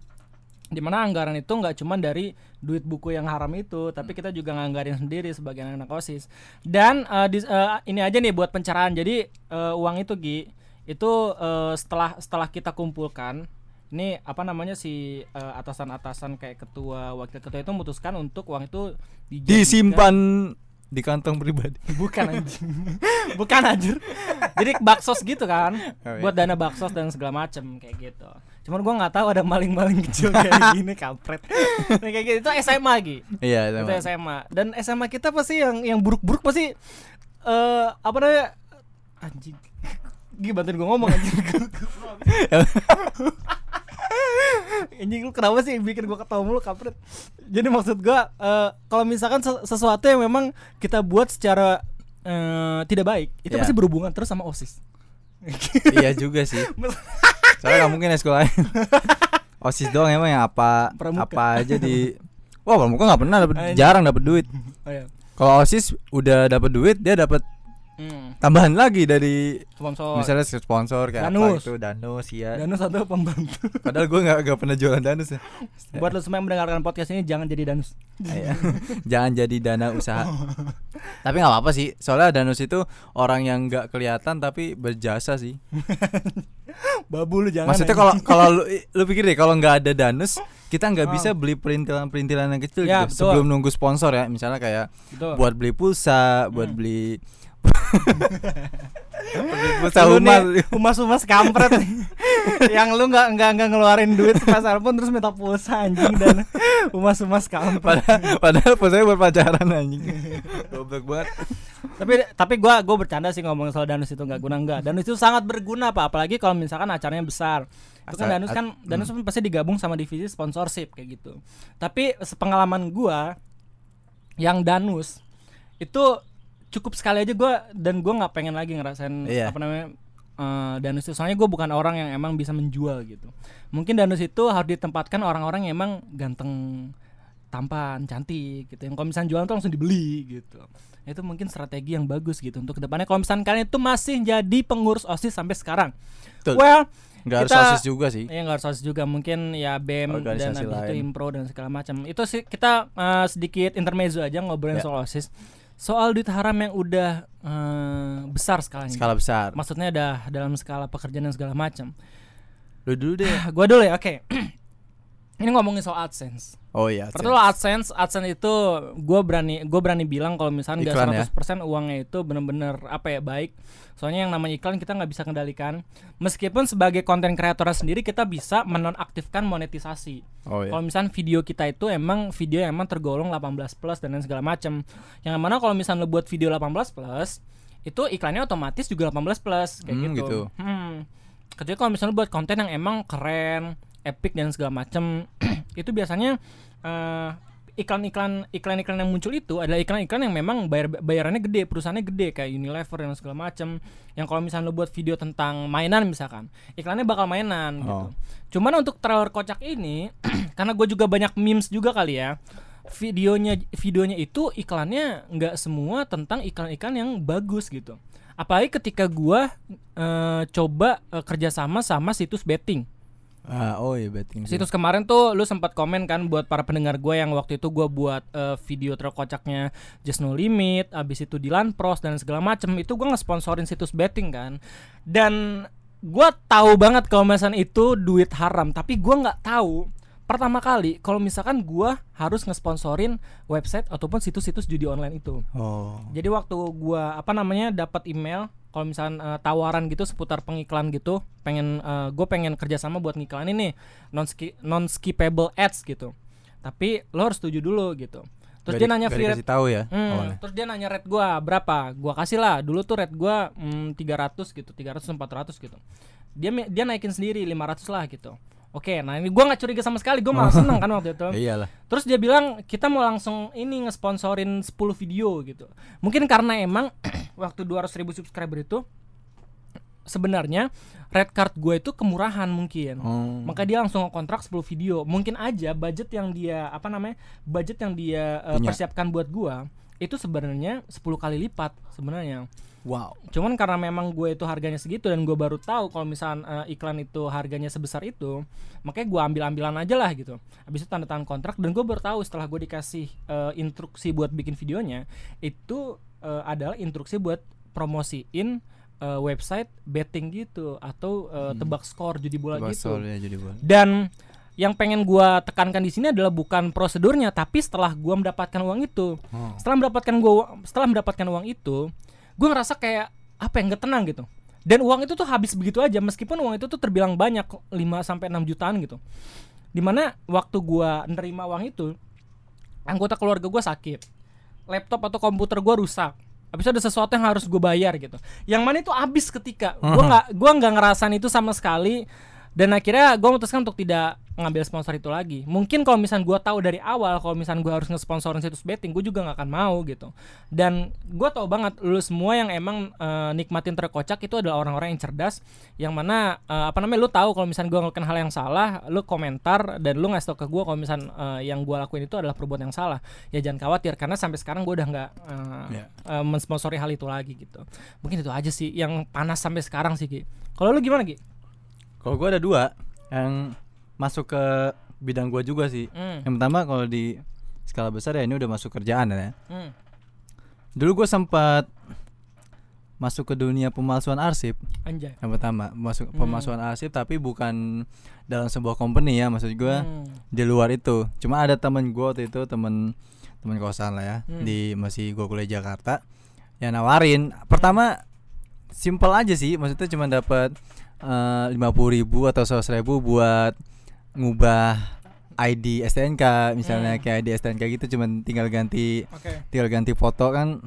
Speaker 1: Di mana anggaran itu nggak cuma dari duit buku yang haram itu, tapi kita juga nganggarin sendiri sebagai anak-anak osis. Dan eh, dis- eh, ini aja nih buat pencerahan. Jadi eh, uang itu Gi, itu eh, setelah setelah kita kumpulkan, ini apa namanya si eh, atasan-atasan kayak ketua, wakil ketua itu memutuskan untuk uang itu dijadikan-
Speaker 2: disimpan di kantong pribadi
Speaker 1: Bukan anjing. Bukan anjir. Jadi baksos gitu kan.
Speaker 2: Oh, iya.
Speaker 1: Buat dana baksos dan segala macem kayak gitu. Cuman gua nggak tahu ada maling-maling kecil kayak gini kampret. Nah, kayak gitu itu SMA Gi.
Speaker 2: iya
Speaker 1: Itu
Speaker 2: sama.
Speaker 1: SMA. Dan SMA kita pasti yang yang buruk-buruk pasti eh apa namanya? Anjing. Gi bantuin gua ngomong anjing. Anjing lu kenapa sih bikin gua ketawa mulu kampret? Jadi maksud gua eh, Kalau misalkan ses- sesuatu yang memang Kita buat secara eh, Tidak baik Itu
Speaker 2: Iya.
Speaker 1: pasti berhubungan terus sama OSIS.
Speaker 2: Iya juga sih. Soalnya nggak mungkin ya sekolah. Osis doang emang yang apa
Speaker 1: Pramuka.
Speaker 2: apa aja di wah pramuka nggak pernah dapet jarang dapet duit.
Speaker 1: Oh iya.
Speaker 2: Kalau osis udah dapet duit dia dapet
Speaker 1: hmm.
Speaker 2: tambahan lagi dari
Speaker 1: Sponsor
Speaker 2: misalnya sponsor kayak apa
Speaker 1: Danus.
Speaker 2: itu danus ya
Speaker 1: Danus atau pembantu
Speaker 2: padahal gue nggak nggak pernah jualan danus ya
Speaker 1: Buat lo semua yang mendengarkan podcast ini Jangan jadi Danus
Speaker 2: Iya. jangan jadi dana usaha tapi nggak apa-apa sih soalnya danus itu orang yang nggak kelihatan tapi berjasa sih
Speaker 1: Babu lu jangan
Speaker 2: maksudnya kalau kalau lu, lu pikir deh kalau nggak ada danus kita nggak
Speaker 1: Oh.
Speaker 2: bisa beli perintilan perintilan yang kecil
Speaker 1: Ya,
Speaker 2: gitu
Speaker 1: betul.
Speaker 2: sebelum nunggu sponsor ya misalnya kayak
Speaker 1: Betul.
Speaker 2: buat beli pulsa buat
Speaker 1: Hmm.
Speaker 2: beli
Speaker 1: Lu
Speaker 2: umat
Speaker 1: nih, Humas-humas kampret nih. Yang lu nggak nggak nggak ngeluarin duit sebesar pun terus minta pulsa anjing dan humas-humas kampret.
Speaker 2: padahal padahal pulsanya buat pacaran anjing goblok banget
Speaker 1: tapi tapi gua gua bercanda sih ngomong soal danus itu nggak guna nggak. Danus itu sangat berguna pak, apalagi kalau misalkan acaranya besar. Itu kan danus kan
Speaker 2: at-
Speaker 1: danus kan pasti digabung sama divisi sponsorship kayak gitu. Tapi sepengalaman gua yang danus itu cukup sekali aja gua dan gua nggak pengen lagi ngerasain
Speaker 2: Iya.
Speaker 1: apa namanya eh, danus itu soalnya gue bukan orang yang emang bisa menjual gitu mungkin danus itu harus ditempatkan orang-orang yang emang ganteng tampan cantik gitu yang kalau misalnya jualan tuh langsung dibeli gitu itu mungkin strategi yang bagus gitu untuk ke depannya kalau misalnya kalian itu masih jadi pengurus osis sampai sekarang
Speaker 2: Betul.
Speaker 1: well
Speaker 2: nggak harus
Speaker 1: Kita-
Speaker 2: osis juga sih
Speaker 1: Ya nggak harus osis juga mungkin ya BEM dan habis itu
Speaker 2: lain.
Speaker 1: impro dan segala macam. Itu sih kita eh, sedikit intermezzo aja ngobrolin
Speaker 2: Ya.
Speaker 1: soal OSIS. Soal duit haram yang udah eh, besar skalanya.
Speaker 2: skala besar
Speaker 1: Maksudnya udah dalam skala pekerjaan dan segala macam.
Speaker 2: lu dulu deh
Speaker 1: Gua dulu ya, oke. Ini ngomongin soal AdSense.
Speaker 2: Oh iya
Speaker 1: Pertama AdSense, AdSense itu gue berani gue berani bilang kalau misalnya
Speaker 2: Iklan ya?
Speaker 1: nggak 100% uangnya itu bener-bener apa ya baik. Soalnya yang namanya iklan kita nggak bisa kendalikan. Meskipun sebagai konten kreator sendiri kita bisa menonaktifkan monetisasi.
Speaker 2: oh iya
Speaker 1: Kalau misalnya video kita itu emang video yang emang tergolong 18 plus dan lain segala macam. Yang mana kalau misalnya lo buat video 18 plus itu iklannya otomatis juga 18 plus kayak
Speaker 2: Hmm,
Speaker 1: gitu.
Speaker 2: gitu.
Speaker 1: Hmm. Kecuali kalau misalnya lo buat konten yang emang keren, epic dan segala macam, itu biasanya eh, iklan-iklan iklan-iklan yang muncul itu adalah iklan-iklan yang memang bayar bayarannya gede, perusahaannya gede kayak Unilever dan segala macam. Yang kalau misalnya lo buat video tentang mainan misalkan, iklannya bakal mainan gitu.
Speaker 2: Oh.
Speaker 1: Cuman untuk trailer kocak ini karena gue juga banyak memes juga kali ya. Videonya videonya itu iklannya nggak semua tentang iklan-iklan yang bagus gitu. Apalagi ketika gua eh, coba eh, kerjasama sama situs betting.
Speaker 2: Ah, oh iya betting.
Speaker 1: Situs kemarin tuh lu sempat komen kan buat para pendengar gue yang waktu itu gue buat eh, video terkocaknya Just No Limit, abis itu Dilan Pros dan segala macem itu gue ngesponsorin situs betting kan. Dan gue tahu banget kalau misalnya itu duit haram, tapi gue nggak tahu pertama kali kalau misalkan gue harus ngesponsorin website ataupun situs-situs judi online itu.
Speaker 2: Oh.
Speaker 1: Jadi waktu gua apa namanya dapat email kalau misalkan eh, tawaran gitu seputar pengiklan gitu, pengen gue pengen kerjasama buat ngiklanin nih non non skippable ads gitu. Tapi lo harus setuju dulu gitu. Terus dia nanya free rate.
Speaker 2: Tahu ya.
Speaker 1: Hmm,
Speaker 2: awalnya.
Speaker 1: terus dia nanya rate gua berapa? Gua kasih lah. Dulu tuh rate gua hmm, 300 gitu, 300 400 gitu. Dia dia naikin sendiri 500 lah gitu. Oke, nah ini gua nggak curiga sama sekali, gua malah seneng kan waktu itu.
Speaker 2: Iyalah.
Speaker 1: Terus dia bilang kita mau langsung ini ngesponsorin 10 video gitu. Mungkin karena emang waktu 200 ribu subscriber itu sebenarnya red card gue itu kemurahan mungkin.
Speaker 2: Oh.
Speaker 1: Maka dia langsung kontrak 10 video. Mungkin aja budget yang dia apa namanya? budget yang dia
Speaker 2: Punya.
Speaker 1: persiapkan buat gua itu sebenarnya 10 kali lipat sebenarnya.
Speaker 2: Wow.
Speaker 1: Cuman karena memang gue itu harganya segitu dan gue baru tahu kalau misalnya eh, iklan itu harganya sebesar itu, makanya gue ambil-ambilan aja lah gitu. Habis itu tanda tangan kontrak dan gue baru tahu setelah gue dikasih eh, instruksi buat bikin videonya itu eh, adalah instruksi buat promosiin eh, website betting gitu atau eh, tebak skor judi bola
Speaker 2: Tebak
Speaker 1: gitu.
Speaker 2: skor ya jadi bola.
Speaker 1: Dan yang pengen gua tekankan di sini adalah bukan prosedurnya, tapi setelah gua mendapatkan uang itu,
Speaker 2: Oh.
Speaker 1: setelah mendapatkan gua setelah mendapatkan uang itu, gua ngerasa kayak apa yang gak tenang gitu. Dan uang itu tuh habis begitu aja, meskipun uang itu tuh terbilang banyak 5 sampai 6 jutaan gitu. Di mana waktu gua nerima uang itu, anggota keluarga gua sakit, laptop atau komputer gua rusak. Habis ada sesuatu yang harus gue bayar gitu. Yang mana itu habis ketika gua nggak gua nggak ngerasain itu sama sekali dan akhirnya gue memutuskan untuk tidak ngambil sponsor itu lagi. Mungkin kalau misalnya gue tahu dari awal kalau misalnya gue harus ngesponsorin situs betting, gue juga nggak akan mau gitu. Dan gue tahu banget lu semua yang emang eh, nikmatin terkocak itu adalah orang-orang yang cerdas, yang mana eh, apa namanya lu tahu kalau misalnya gue ngelakuin hal yang salah, lu komentar dan lu ngasih tau ke gue kalau misalnya eh, yang gue lakuin itu adalah perbuatan yang salah. Ya jangan khawatir karena sampai sekarang gue udah nggak eh,
Speaker 2: Ya.
Speaker 1: eh, mensponsori hal itu lagi gitu. Mungkin itu aja sih yang panas sampai sekarang sih Ki. Kalau lu gimana Ki?
Speaker 2: Kalau gua ada dua yang masuk ke bidang gua juga sih.
Speaker 1: Hmm.
Speaker 2: Yang pertama kalau di skala besar ya ini udah masuk kerjaan ya.
Speaker 1: Hmm.
Speaker 2: Dulu gua sempat masuk ke dunia pemalsuan arsip.
Speaker 1: Anjay.
Speaker 2: Yang pertama masuk
Speaker 1: Hmm.
Speaker 2: pemalsuan arsip tapi bukan dalam sebuah company ya maksud gua
Speaker 1: Hmm.
Speaker 2: di luar itu. Cuma ada temen gua waktu itu temen temen kosan lah ya
Speaker 1: Hmm.
Speaker 2: di masih gua kuliah Jakarta yang nawarin. Pertama simple aja sih maksudnya cuma dapat lima puluh ribu atau seratus ribu buat ngubah ID STNK misalnya
Speaker 1: Hmm.
Speaker 2: kayak ID STNK gitu cuman tinggal ganti
Speaker 1: Oke.
Speaker 2: tinggal ganti foto kan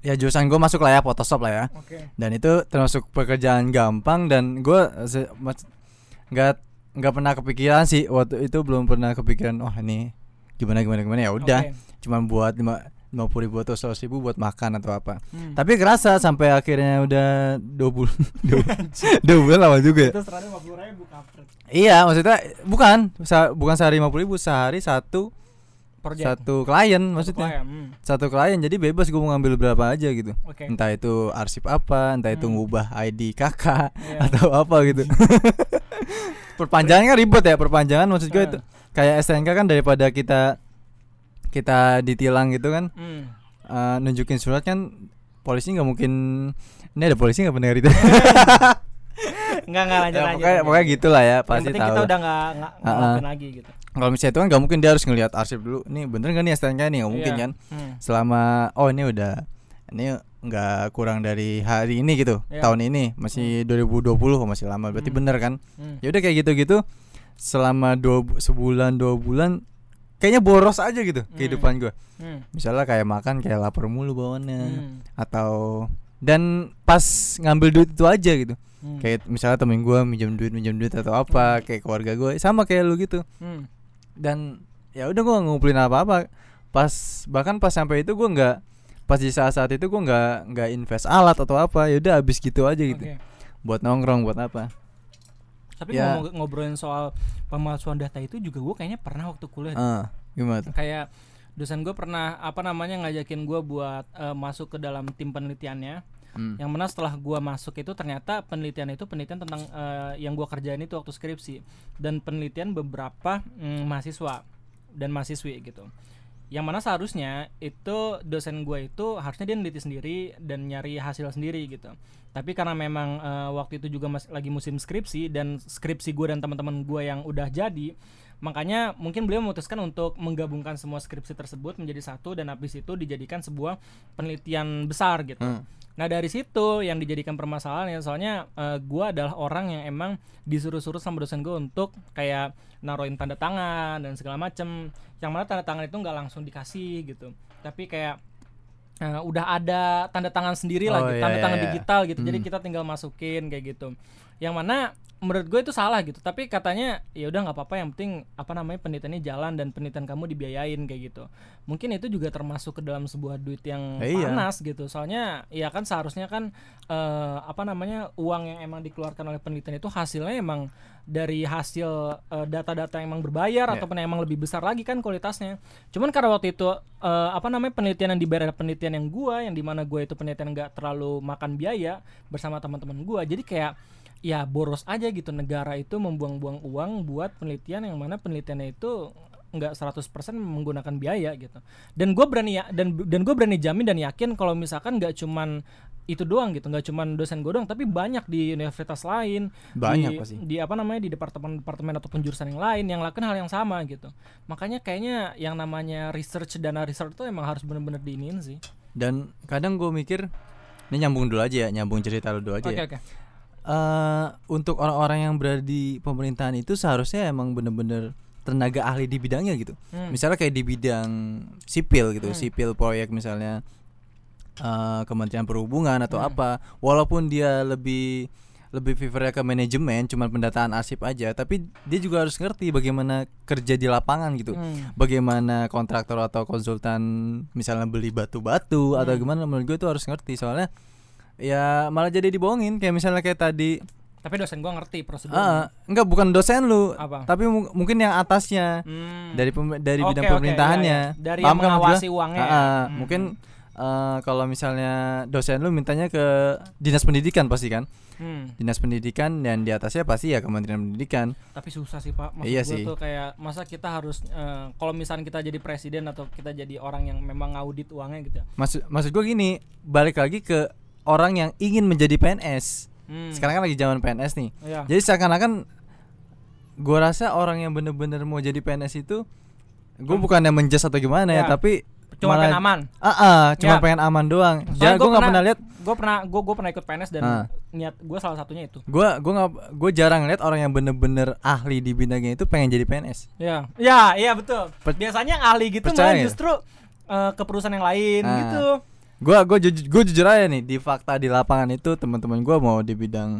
Speaker 2: ya jurusan gue masuk lah ya Photoshop lah ya
Speaker 1: Oke.
Speaker 2: dan itu termasuk pekerjaan gampang dan gue nggak nggak pernah kepikiran sih waktu itu belum pernah kepikiran wah ini gimana gimana gimana ya udah
Speaker 1: Oke.
Speaker 2: cuman buat lima lima puluh ribu atau seratus ribu buat makan atau apa
Speaker 1: Hmm.
Speaker 2: tapi kerasa sampai akhirnya udah dua bulan dua, bulan lama juga ya
Speaker 1: Itu serada 50 ribu kampret.
Speaker 2: Iya maksudnya bukan bukan sehari lima puluh ribu sehari satu
Speaker 1: jam.
Speaker 2: satu klien
Speaker 1: Satu
Speaker 2: maksudnya
Speaker 1: klien, hmm.
Speaker 2: satu klien jadi bebas gue mau ngambil berapa aja gitu
Speaker 1: Oke.
Speaker 2: entah itu arsip apa entah itu
Speaker 1: Hmm.
Speaker 2: ngubah ID kakak
Speaker 1: Iya.
Speaker 2: atau apa gitu perpanjangan kan ribet ya perpanjangan maksud gue itu kayak STNK kan daripada kita kita ditilang gitu kan
Speaker 1: Hmm.
Speaker 2: eh, nunjukin surat kan polisi nggak mungkin ini ada polisi nggak pendengar itu
Speaker 1: Enggak enggak lanjut
Speaker 2: ya,
Speaker 1: lanjut.
Speaker 2: pokoknya pokoknya gitulah ya pasti tahu
Speaker 1: kita udah enggak enggak
Speaker 2: ah.
Speaker 1: ngelakuin lagi gitu.
Speaker 2: kalau misalnya itu kan nggak mungkin dia harus ngelihat arsip dulu nih bener nggak nih STNK nih nggak mungkin
Speaker 1: Iya.
Speaker 2: kan
Speaker 1: Hmm.
Speaker 2: selama oh ini udah ini nggak kurang dari hari ini gitu
Speaker 1: Iya.
Speaker 2: tahun ini masih 2020 oh, masih lama berarti
Speaker 1: Hmm.
Speaker 2: bener kan
Speaker 1: Hmm.
Speaker 2: ya udah kayak gitu-gitu selama dua bu- sebulan dua bulan kayaknya boros aja gitu
Speaker 1: Hmm.
Speaker 2: kehidupan gue
Speaker 1: Hmm.
Speaker 2: misalnya kayak makan kayak lapar mulu bawaannya
Speaker 1: Hmm.
Speaker 2: atau dan pas ngambil duit itu aja gitu
Speaker 1: Hmm.
Speaker 2: kayak misalnya temen gue minjem duit minjem duit atau apa kayak keluarga gue sama kayak lu gitu
Speaker 1: Hmm.
Speaker 2: dan ya udah gue ngumpulin apa apa pas bahkan pas sampai itu gue nggak pas di saat saat itu gue nggak nggak invest alat atau apa ya udah habis gitu aja gitu
Speaker 1: Oke.
Speaker 2: buat nongkrong buat apa
Speaker 1: Tapi
Speaker 2: Ya.
Speaker 1: ngomong- ngobrolin soal pemalsuan data itu juga gue kayaknya pernah waktu kuliah.
Speaker 2: ah gimana tuh
Speaker 1: Kayak dosen gue pernah apa namanya ngajakin gue buat eh, masuk ke dalam tim penelitiannya.
Speaker 2: Hmm.
Speaker 1: Yang mana setelah gua masuk itu ternyata penelitian itu penelitian tentang eh, yang gua kerjain itu waktu skripsi dan penelitian beberapa mm, mahasiswa dan mahasiswi gitu. Yang mana seharusnya itu dosen gue itu harusnya dia neliti sendiri dan nyari hasil sendiri gitu. Tapi karena memang eh, waktu itu juga mas- lagi musim skripsi dan skripsi gue dan teman-teman gue yang udah jadi, makanya mungkin beliau memutuskan untuk menggabungkan semua skripsi tersebut menjadi satu dan habis itu dijadikan sebuah penelitian besar gitu.
Speaker 2: Hmm.
Speaker 1: Nah dari situ yang dijadikan permasalahan ya soalnya eh, gua adalah orang yang emang disuruh-suruh sama dosen gue untuk kayak naruhin tanda tangan dan segala macem. Yang mana tanda tangan itu nggak langsung dikasih gitu, tapi kayak eh, udah ada tanda tangan sendiri lah,
Speaker 2: Oh,
Speaker 1: gitu,
Speaker 2: iya,
Speaker 1: tanda
Speaker 2: iya,
Speaker 1: tangan
Speaker 2: iya.
Speaker 1: digital gitu. Jadi
Speaker 2: Hmm.
Speaker 1: kita tinggal masukin kayak gitu. Yang mana menurut gue itu salah gitu. Tapi katanya ya udah nggak apa-apa. Yang penting apa namanya penelitiannya jalan dan penelitian kamu dibiayain kayak gitu. Mungkin itu juga termasuk ke dalam sebuah duit yang
Speaker 2: Eh, iya.
Speaker 1: panas gitu. Soalnya ya kan seharusnya kan eh, apa namanya uang yang emang dikeluarkan oleh penelitian itu hasilnya emang dari hasil eh, data-data yang emang berbayar
Speaker 2: Ya.
Speaker 1: ataupun yang emang lebih besar lagi kan kualitasnya. Cuman karena waktu itu eh, apa namanya penelitian yang dibayar penelitian yang gua yang di mana gua itu penelitian nggak terlalu makan biaya bersama teman-teman gua. Jadi kayak ya boros aja gitu negara itu membuang-buang uang buat penelitian yang mana penelitiannya itu nggak 100% menggunakan biaya gitu. Dan gue berani ya dan dan gue berani jamin dan yakin kalau misalkan nggak cuman itu doang gitu, nggak cuman dosen gue doang, tapi banyak di universitas lain,
Speaker 2: Banyak
Speaker 1: di,
Speaker 2: pasti.
Speaker 1: di apa namanya di departemen-departemen ataupun jurusan yang lain yang lakukan hal yang sama gitu. Makanya kayaknya yang namanya research dana research itu emang harus bener-bener diinin sih.
Speaker 2: Dan kadang gue mikir ini nyambung dulu aja ya, nyambung cerita lu dulu aja.
Speaker 1: Oke
Speaker 2: ya.
Speaker 1: oke.
Speaker 2: Eh, untuk orang-orang yang berada di pemerintahan itu seharusnya emang bener-bener tenaga ahli di bidangnya gitu.
Speaker 1: Hmm.
Speaker 2: Misalnya kayak di bidang sipil gitu,
Speaker 1: Hmm.
Speaker 2: sipil proyek misalnya eh, Kementerian Perhubungan atau
Speaker 1: Hmm.
Speaker 2: apa, walaupun dia lebih lebih favornya ke manajemen, cuman pendataan arsip aja, tapi dia juga harus ngerti bagaimana kerja di lapangan gitu.
Speaker 1: Hmm.
Speaker 2: Bagaimana kontraktor atau konsultan misalnya beli batu-batu atau
Speaker 1: Hmm.
Speaker 2: gimana menurut gue itu harus ngerti soalnya ya malah jadi dibohongin kayak misalnya kayak tadi
Speaker 1: Tapi dosen gua ngerti prosedur.
Speaker 2: ah enggak bukan dosen lu
Speaker 1: Apa?
Speaker 2: tapi mu- mungkin yang atasnya
Speaker 1: Hmm.
Speaker 2: dari pem- dari
Speaker 1: Oke,
Speaker 2: bidang
Speaker 1: oke,
Speaker 2: pemerintahannya
Speaker 1: iya, iya. Dari
Speaker 2: Paham
Speaker 1: yang
Speaker 2: kan
Speaker 1: mengawasi
Speaker 2: gua?
Speaker 1: uangnya ya?
Speaker 2: ah,
Speaker 1: Hmm.
Speaker 2: mungkin eh, kalau misalnya dosen lu mintanya ke dinas pendidikan pasti kan
Speaker 1: Hmm.
Speaker 2: dinas pendidikan dan di atasnya pasti ya kementerian pendidikan
Speaker 1: Tapi susah sih pak. Maksud
Speaker 2: Iya
Speaker 1: gua
Speaker 2: sih.
Speaker 1: tuh kayak masa kita harus eh, kalau misalnya kita jadi presiden atau kita jadi orang yang memang ngaudit uangnya gitu. ya.
Speaker 2: maksud maksud gue gini balik lagi ke orang yang ingin menjadi PNS
Speaker 1: Hmm.
Speaker 2: sekarang kan lagi zaman PNS nih
Speaker 1: Iya.
Speaker 2: jadi seakan-akan gue rasa orang yang bener-bener mau jadi PNS itu gue bukannya menjas atau gimana ya
Speaker 1: Ya.
Speaker 2: tapi
Speaker 1: Cuma
Speaker 2: malah-
Speaker 1: pengen aman.
Speaker 2: ah ah, cuma
Speaker 1: Ya.
Speaker 2: pengen aman doang
Speaker 1: Soalnya
Speaker 2: ya gue nggak pernah lihat
Speaker 1: Gue pernah gue gue pernah ikut PNS dan
Speaker 2: Ah.
Speaker 1: niat gue salah satunya itu.
Speaker 2: gue gue nggak gue jarang lihat orang yang bener-bener ahli di bidangnya itu pengen jadi PNS
Speaker 1: Ya. Ya, iya betul.
Speaker 2: Per-
Speaker 1: Biasanya yang ahli gitu malah justru eh, ke perusahaan yang lain
Speaker 2: Ah.
Speaker 1: gitu.
Speaker 2: Gue gue jujur gue jujur aja nih di fakta di lapangan itu teman-teman gue mau di bidang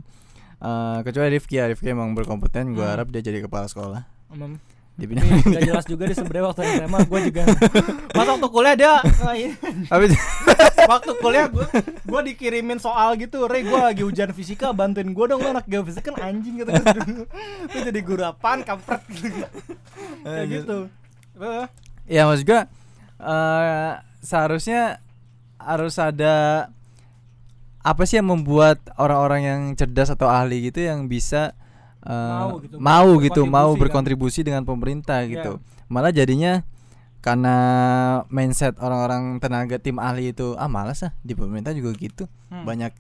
Speaker 2: eh, kecuali Rifki ya Rifki emang berkompeten gue
Speaker 1: Hmm.
Speaker 2: harap dia jadi kepala sekolah.
Speaker 1: Hmm.
Speaker 2: di bidang
Speaker 1: Tapi gak jelas juga di sebenarnya waktu SMA gue juga. Pas waktu kuliah dia eh,
Speaker 2: tapi
Speaker 1: waktu kuliah gue gue dikirimin soal gitu Rey gue lagi ujian fisika bantuin gue dong lu anak geofisika kan anjing gitu kan lu jadi guru apaan kampret gitu. Kayak gitu. Eh,
Speaker 2: ya maksud gue eh, seharusnya harus ada apa sih yang membuat orang-orang yang cerdas atau ahli gitu yang bisa eh,
Speaker 1: Mau gitu,
Speaker 2: mau gitu mau
Speaker 1: berkontribusi kan.
Speaker 2: berkontribusi dengan pemerintah
Speaker 1: Iya.
Speaker 2: gitu malah jadinya karena mindset orang-orang tenaga tim ahli itu ah malas ah di pemerintah juga gitu
Speaker 1: Hmm.
Speaker 2: banyak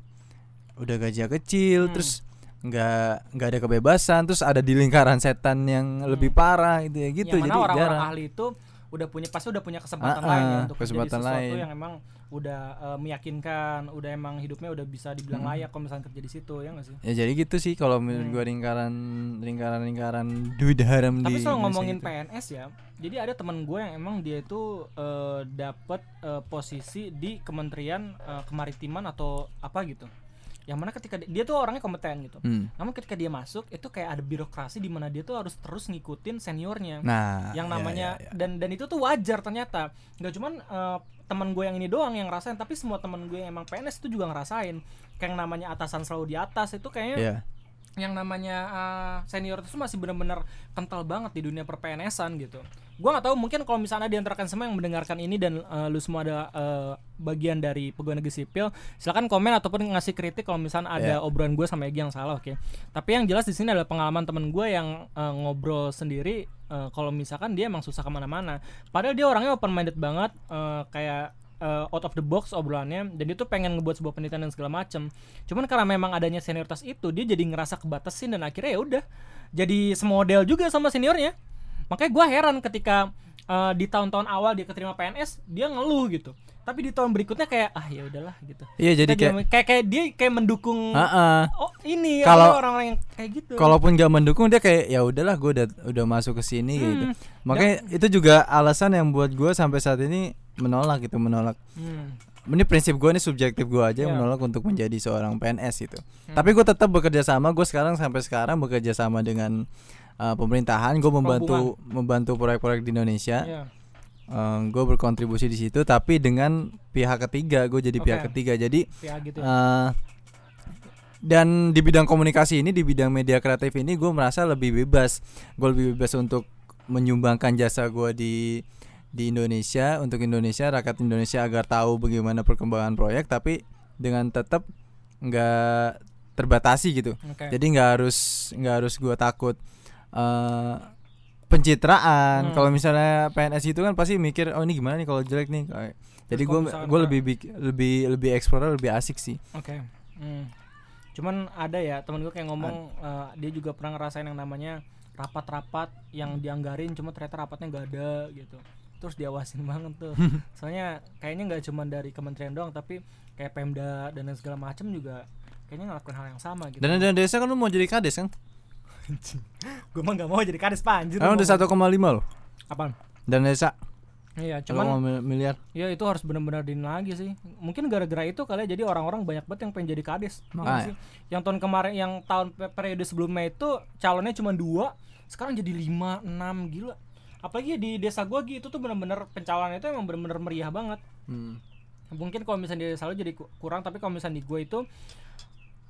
Speaker 2: udah gajinya kecil
Speaker 1: Hmm.
Speaker 2: terus nggak nggak ada kebebasan terus ada di lingkaran setan yang lebih parah gitu ya gitu
Speaker 1: yang mana
Speaker 2: jadi
Speaker 1: orang-orang
Speaker 2: jarang
Speaker 1: ahli itu udah punya pasti udah punya kesempatan
Speaker 2: Ah,
Speaker 1: lain ya
Speaker 2: ah,
Speaker 1: untuk
Speaker 2: kesempatan lain.
Speaker 1: yang emang udah eh, meyakinkan udah emang hidupnya udah bisa dibilang
Speaker 2: Hmm.
Speaker 1: layak kalau misalnya kerja di situ ya nggak sih
Speaker 2: Ya jadi gitu sih kalau menurut
Speaker 1: Hmm.
Speaker 2: gua lingkaran lingkaran lingkaran duit haram
Speaker 1: Tapi
Speaker 2: di
Speaker 1: soal
Speaker 2: Indonesia
Speaker 1: ngomongin
Speaker 2: gitu.
Speaker 1: PNS ya, jadi ada teman gue yang emang dia itu eh, dapat eh, posisi di Kementerian eh, Kemaritiman atau apa gitu. Yang mana ketika dia, dia tuh orangnya kompeten gitu.
Speaker 2: Hmm.
Speaker 1: Namun ketika dia masuk itu kayak ada birokrasi di mana dia tuh harus terus ngikutin seniornya.
Speaker 2: Nah,
Speaker 1: yang
Speaker 2: ya,
Speaker 1: namanya
Speaker 2: ya, ya.
Speaker 1: dan dan itu tuh wajar ternyata. Nggak cuman eh, teman gue yang ini doang yang ngerasain, tapi semua teman gue yang emang PNS itu juga ngerasain. Kayak yang namanya atasan selalu di atas itu kayaknya
Speaker 2: Iya.
Speaker 1: yang namanya uh, senior itu masih benar-benar kental banget di dunia perpenesan gitu. Gua nggak tahu mungkin kalau misalnya di antara semua yang mendengarkan ini dan uh, lu semua ada uh, bagian dari pegawai negeri sipil, silakan komen ataupun ngasih kritik kalau misalnya ada
Speaker 2: Yeah.
Speaker 1: obrolan gue sama Egi yang salah, oke. Tapi yang jelas di sini adalah pengalaman temen gue yang uh, ngobrol sendiri. uh, kalau misalkan dia emang susah ke mana-mana, padahal dia orangnya open minded banget, uh, kayak uh, out of the box obrolannya dan dia tuh pengen ngebuat sebuah penelitian dan segala macem cuman karena memang adanya senioritas itu dia jadi ngerasa kebatasin dan akhirnya ya udah jadi semodel juga sama seniornya makanya gua heran ketika uh, di tahun-tahun awal dia keterima PNS dia ngeluh gitu tapi di tahun berikutnya kayak ah ya udahlah gitu
Speaker 2: Iya jadi kayak
Speaker 1: kayak kayak dia kayak mendukung
Speaker 2: Heeh.
Speaker 1: oh ini
Speaker 2: Kalau-
Speaker 1: orang-orang yang kayak gitu
Speaker 2: Kalaupun gak mendukung dia kayak ya udahlah gue udah udah masuk ke sini gitu.
Speaker 1: Hmm.
Speaker 2: Makanya itu juga alasan yang buat gue sampai saat ini menolak gitu menolak.
Speaker 1: Hmm.
Speaker 2: Ini prinsip gue ini subjektif gue aja
Speaker 1: Iya.
Speaker 2: menolak untuk menjadi seorang PNS itu.
Speaker 1: Hmm.
Speaker 2: Tapi gue tetap bekerja sama. Gue sekarang sampai sekarang bekerja sama dengan uh, pemerintahan. Gue membantu membantu proyek-proyek di Indonesia.
Speaker 1: Iya.
Speaker 2: gue berkontribusi di situ. Tapi dengan pihak ketiga, gue jadi pihak
Speaker 1: Oke.
Speaker 2: ketiga. Jadi
Speaker 1: gitu.
Speaker 2: Eh, dan di bidang komunikasi ini di bidang media kreatif ini gue merasa lebih bebas gue lebih bebas untuk menyumbangkan jasa gue di di Indonesia untuk Indonesia rakyat Indonesia agar tahu bagaimana perkembangan proyek tapi dengan tetap nggak terbatasi gitu
Speaker 1: Oke.
Speaker 2: jadi nggak harus nggak harus gue takut eh pencitraan
Speaker 1: Hmm.
Speaker 2: kalau misalnya PNS itu kan pasti mikir oh ini gimana nih kalau jelek nih jadi gue gue lebih lebih lebih explore lebih asik sih
Speaker 1: Oke. Hmm. Cuman ada ya temen gue kayak ngomong eh, dia juga pernah ngerasain yang namanya rapat-rapat yang dianggarin cuma ternyata rapatnya nggak ada gitu. Terus diawasin banget tuh. Soalnya kayaknya nggak cuma dari kementerian doang tapi kayak Pemda dan segala macam juga kayaknya ngelakuin hal yang sama gitu.
Speaker 2: Dan dan desa kan lu mau jadi kades kan?
Speaker 1: Gue mah nggak mau jadi kades panjir.
Speaker 2: Kan udah 1,5 loh.
Speaker 1: Apaan?
Speaker 2: Dan desa
Speaker 1: Iya,
Speaker 2: cuman miliar.
Speaker 1: ya itu harus benar-benar din lagi sih. Mungkin gara-gara itu kali ya jadi orang-orang banyak banget yang pengen jadi kades. Tau nggak
Speaker 2: Makanya.
Speaker 1: sih? Yang tahun kemarin yang tahun pe- periode sebelumnya itu calonnya cuma dua, sekarang jadi lima, enam gila. Apalagi di desa gua gitu tuh benar-benar pencalonan itu emang benar-benar meriah banget.
Speaker 2: Hmm.
Speaker 1: Mungkin kalau misalnya di desa lu jadi ku- kurang, tapi kalau misalnya di gua itu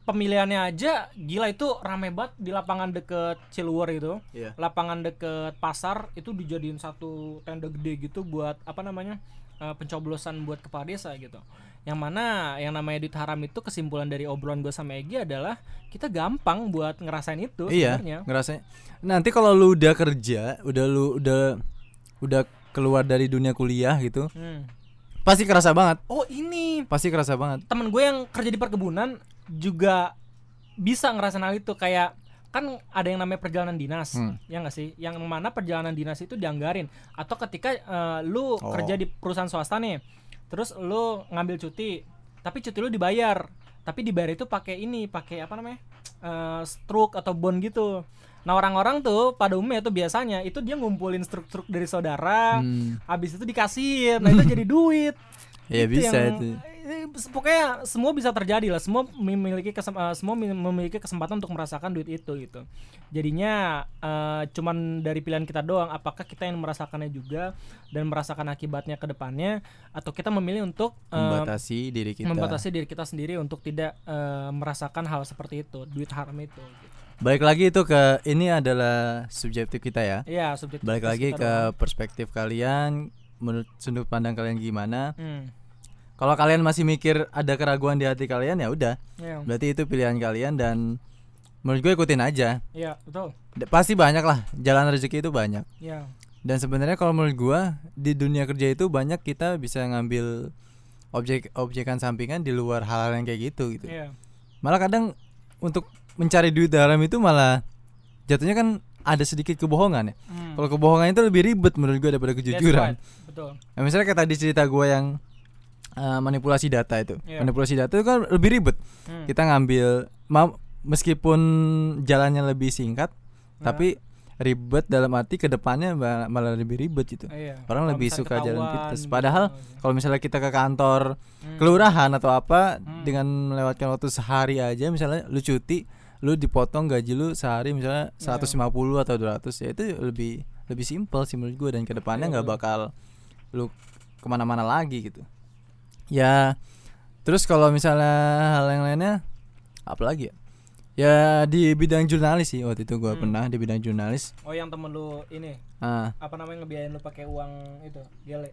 Speaker 1: pemilihannya aja gila itu rame banget di lapangan deket Ciluwer itu
Speaker 2: Iya.
Speaker 1: lapangan deket pasar itu dijadiin satu tenda gede gitu buat apa namanya eh, pencoblosan buat kepala desa gitu yang mana yang namanya duit haram itu kesimpulan dari obrolan gue sama Egi adalah kita gampang buat ngerasain itu
Speaker 2: Iya,
Speaker 1: sebenarnya
Speaker 2: ngerasanya. Nanti kalau lu udah kerja, udah lu udah udah keluar dari dunia kuliah gitu,
Speaker 1: Hmm.
Speaker 2: Pasti kerasa banget.
Speaker 1: oh ini
Speaker 2: Pasti kerasa banget.
Speaker 1: temen gue yang kerja di perkebunan juga bisa ngerasain hal itu kayak kan ada yang namanya perjalanan dinas
Speaker 2: Hmm.
Speaker 1: ya nggak sih yang mana perjalanan dinas itu dianggarin atau ketika eh, lu
Speaker 2: Oh.
Speaker 1: kerja di perusahaan swasta nih terus lu ngambil cuti tapi cuti lu dibayar tapi dibayar itu pakai ini pakai apa namanya eh struk atau bond gitu nah orang-orang tuh pada umumnya tuh biasanya itu dia ngumpulin struk-struk dari saudara
Speaker 2: Hmm.
Speaker 1: habis itu dikasih nah itu jadi duit
Speaker 2: Ya
Speaker 1: itu
Speaker 2: bisa
Speaker 1: yang-
Speaker 2: itu.
Speaker 1: eh, pokoknya semua bisa terjadi lah semua memiliki kesem- eh, semua mi- memiliki kesempatan untuk merasakan duit itu gitu jadinya eh, cuman dari pilihan kita doang apakah kita yang merasakannya juga dan merasakan akibatnya ke depannya atau kita memilih untuk eh,
Speaker 2: Membatasi diri kita.
Speaker 1: membatasi diri kita sendiri untuk tidak eh, merasakan hal seperti itu duit haram itu gitu.
Speaker 2: Baik lagi itu ke ini adalah subjektif kita ya.
Speaker 1: Iya subjektivitas
Speaker 2: Balik lagi ke perspektif kalian, menurut sudut pandang kalian gimana?
Speaker 1: Hmm,
Speaker 2: Kalau kalian masih mikir ada keraguan di hati kalian ya udah,
Speaker 1: iya
Speaker 2: berarti itu pilihan kalian dan menurut gue ikutin aja.
Speaker 1: iya betul
Speaker 2: D- Pasti banyak lah, jalan rezeki itu banyak.
Speaker 1: iya
Speaker 2: Dan sebenarnya kalau menurut gua di dunia kerja itu banyak kita bisa ngambil objek objekan sampingan di luar hal-hal yang kayak gitu gitu.
Speaker 1: iya
Speaker 2: Malah kadang untuk mencari duit dalam itu malah jatuhnya kan ada sedikit kebohongan ya.
Speaker 1: Hmm.
Speaker 2: Kalau kebohongan itu lebih ribet menurut gua daripada
Speaker 1: That's
Speaker 2: kejujuran.
Speaker 1: right. betul
Speaker 2: Nah, misalnya kayak tadi cerita gua yang uh, manipulasi data itu.
Speaker 1: Iya.
Speaker 2: Manipulasi data itu kan lebih ribet.
Speaker 1: Hmm.
Speaker 2: Kita ngambil ma- meskipun jalannya lebih singkat
Speaker 1: Nah.
Speaker 2: tapi ribet dalam arti ke depannya ma- malah lebih ribet gitu.
Speaker 1: Iya.
Speaker 2: Orang
Speaker 1: Kalau
Speaker 2: lebih suka jalan
Speaker 1: ketahuan
Speaker 2: pintas.
Speaker 1: gitu.
Speaker 2: Padahal kalau misalnya kita ke kantor
Speaker 1: Hmm.
Speaker 2: kelurahan atau apa
Speaker 1: Hmm.
Speaker 2: dengan melewatkan waktu sehari aja misalnya lu cuti, lu dipotong gaji lu sehari misalnya
Speaker 1: Iya.
Speaker 2: 150 atau 200 ya itu lebih lebih simpel sih menurut gue dan ke depannya
Speaker 1: Iya,
Speaker 2: nggak
Speaker 1: betul.
Speaker 2: bakal lu ke mana-mana lagi gitu. Ya terus kalau misalnya hal yang lainnya apa lagi ya? Ya di bidang jurnalis sih waktu itu gua
Speaker 1: Hmm.
Speaker 2: pernah di bidang jurnalis.
Speaker 1: Oh yang temen lu ini
Speaker 2: Ah.
Speaker 1: apa namanya ngebiayain lu pakai uang itu gele.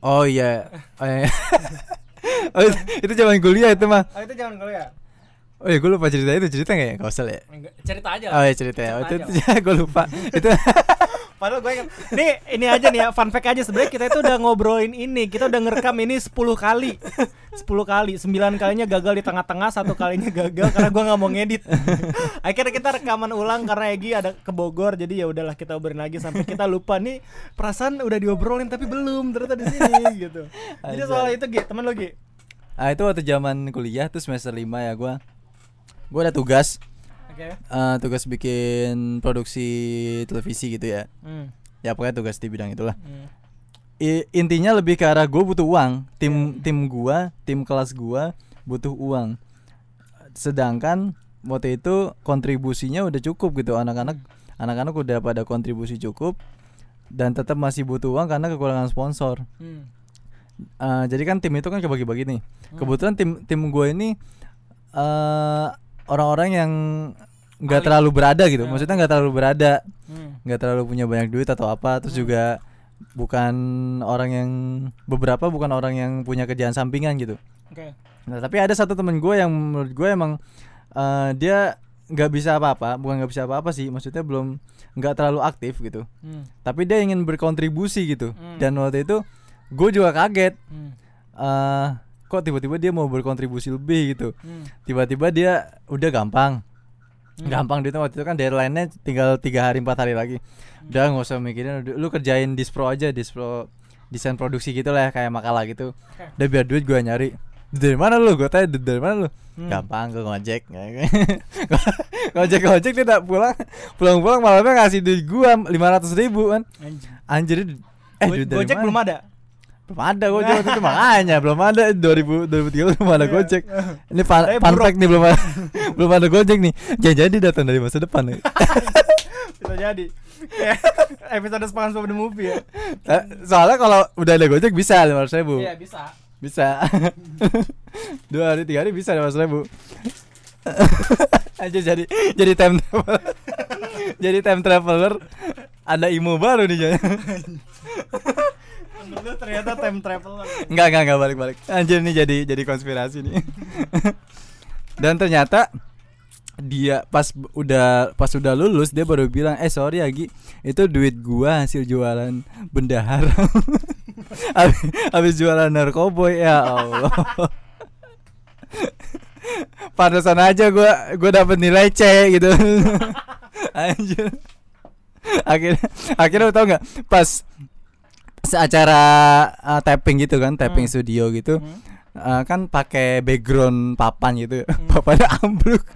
Speaker 2: Oh iya. Oh, iya. oh, itu, itu zaman kuliah itu mah.
Speaker 1: Oh itu jangan kuliah.
Speaker 2: Oh iya gue lupa cerita itu cerita nggak ya? Gak usah lah ya.
Speaker 1: Enggak, cerita aja.
Speaker 2: Oh iya cerita ya.
Speaker 1: Cerita
Speaker 2: Itu,
Speaker 1: aja.
Speaker 2: itu ya gue lupa. itu
Speaker 1: Padahal gue ingat Nih ini aja nih ya Fun fact aja sebenarnya kita itu udah ngobrolin ini Kita udah ngerekam ini 10 kali 10 kali 9 kalinya gagal di tengah-tengah Satu kalinya gagal karena gue gak mau ngedit Akhirnya kita rekaman ulang Karena Egi ada ke Bogor Jadi ya udahlah kita obrolin lagi Sampai kita lupa nih Perasaan udah diobrolin Tapi belum Ternyata di sini gitu Jadi soal itu Gi Temen lo Gi
Speaker 2: ah itu waktu zaman kuliah tuh semester 5 ya gue. Gue ada tugas
Speaker 1: Oke
Speaker 2: eh, tugas bikin produksi televisi gitu ya.
Speaker 1: hmm.
Speaker 2: Ya pokoknya tugas di bidang itulah.
Speaker 1: hmm.
Speaker 2: I- intinya lebih ke arah gue butuh uang. Tim tim gua, tim kelas gua butuh uang. Sedangkan waktu itu kontribusinya udah cukup gitu anak-anak anak-anak udah pada kontribusi cukup dan tetap masih butuh uang karena kekurangan sponsor.
Speaker 1: Hmm.
Speaker 2: Eh, jadi kan tim itu kan kebagi-bagi nih. Kebetulan tim tim gue ini eh orang-orang yang nggak terlalu berada gitu.
Speaker 1: Ya.
Speaker 2: Maksudnya nggak terlalu berada,
Speaker 1: Hmm.
Speaker 2: nggak terlalu punya banyak duit atau apa. Terus
Speaker 1: Hmm.
Speaker 2: juga bukan orang yang beberapa bukan orang yang punya kerjaan sampingan gitu.
Speaker 1: Oke
Speaker 2: Nah tapi ada satu temen gue yang menurut gue emang eh, dia nggak bisa apa-apa, bukan nggak bisa apa-apa sih. Maksudnya belum nggak terlalu aktif gitu.
Speaker 1: hmm.
Speaker 2: Tapi dia ingin berkontribusi gitu.
Speaker 1: Hmm.
Speaker 2: Dan waktu itu gue juga kaget
Speaker 1: Hmm.
Speaker 2: eh kok tiba-tiba dia mau berkontribusi lebih gitu.
Speaker 1: Hmm.
Speaker 2: tiba-tiba dia udah gampang.
Speaker 1: Hmm.
Speaker 2: gampang duitnya waktu itu kan deadline-nya tinggal tiga hari empat hari lagi.
Speaker 1: Hmm.
Speaker 2: udah nggak usah mikirin lu kerjain dispro aja dispro desain produksi gitu lah ya, kayak makalah gitu. Udah biar duit gua nyari. Dari mana lu? Gue tanya "Duit dari mana lu?
Speaker 1: Hmm.
Speaker 2: gampang gue ngojek. Ngojek ngojek dia tak pulang. Pulang pulang malamnya ngasih duit gua lima ratus ribu kan. Anjir eh
Speaker 1: Go-
Speaker 2: duit dari
Speaker 1: Gojek
Speaker 2: mana?
Speaker 1: belum ada
Speaker 2: Belum ada Gojek waktu itu. Makanya belum ada. 2000 2003 belum ada
Speaker 1: Iya.
Speaker 2: Gojek. Ini fun, fun fact nih belum ada belum ada Gojek nih. Jangan jadi datang dari masa depan nih.
Speaker 1: Bisa jadi. Episode SpongeBob the movie ya.
Speaker 2: Eh, Soalnya kalau udah ada Gojek bisa 500 ribu.
Speaker 1: Iya bisa.
Speaker 2: Bisa. Dua hari tiga hari bisa 500 ribu. Aja jadi jadi time traveler. Jadi time traveler. Ada imo baru nih jadi
Speaker 1: Lu ternyata time traveler
Speaker 2: Enggak enggak enggak balik-balik. Anjir nih jadi jadi konspirasi nih. Dan ternyata dia pas udah pas udah lulus dia baru bilang eh sorry Agi itu duit gua hasil jualan benda haram. Habis, jualan narkoboy ya Allah. Pantesan aja gua gua dapat nilai C gitu. Anjir. Akhirnya akhirnya tau nggak? Pas pas acara uh, tapping gitu kan tapping
Speaker 1: Hmm.
Speaker 2: studio gitu
Speaker 1: Hmm.
Speaker 2: uh, kan pakai background papan gitu
Speaker 1: Hmm.
Speaker 2: papannya ambruk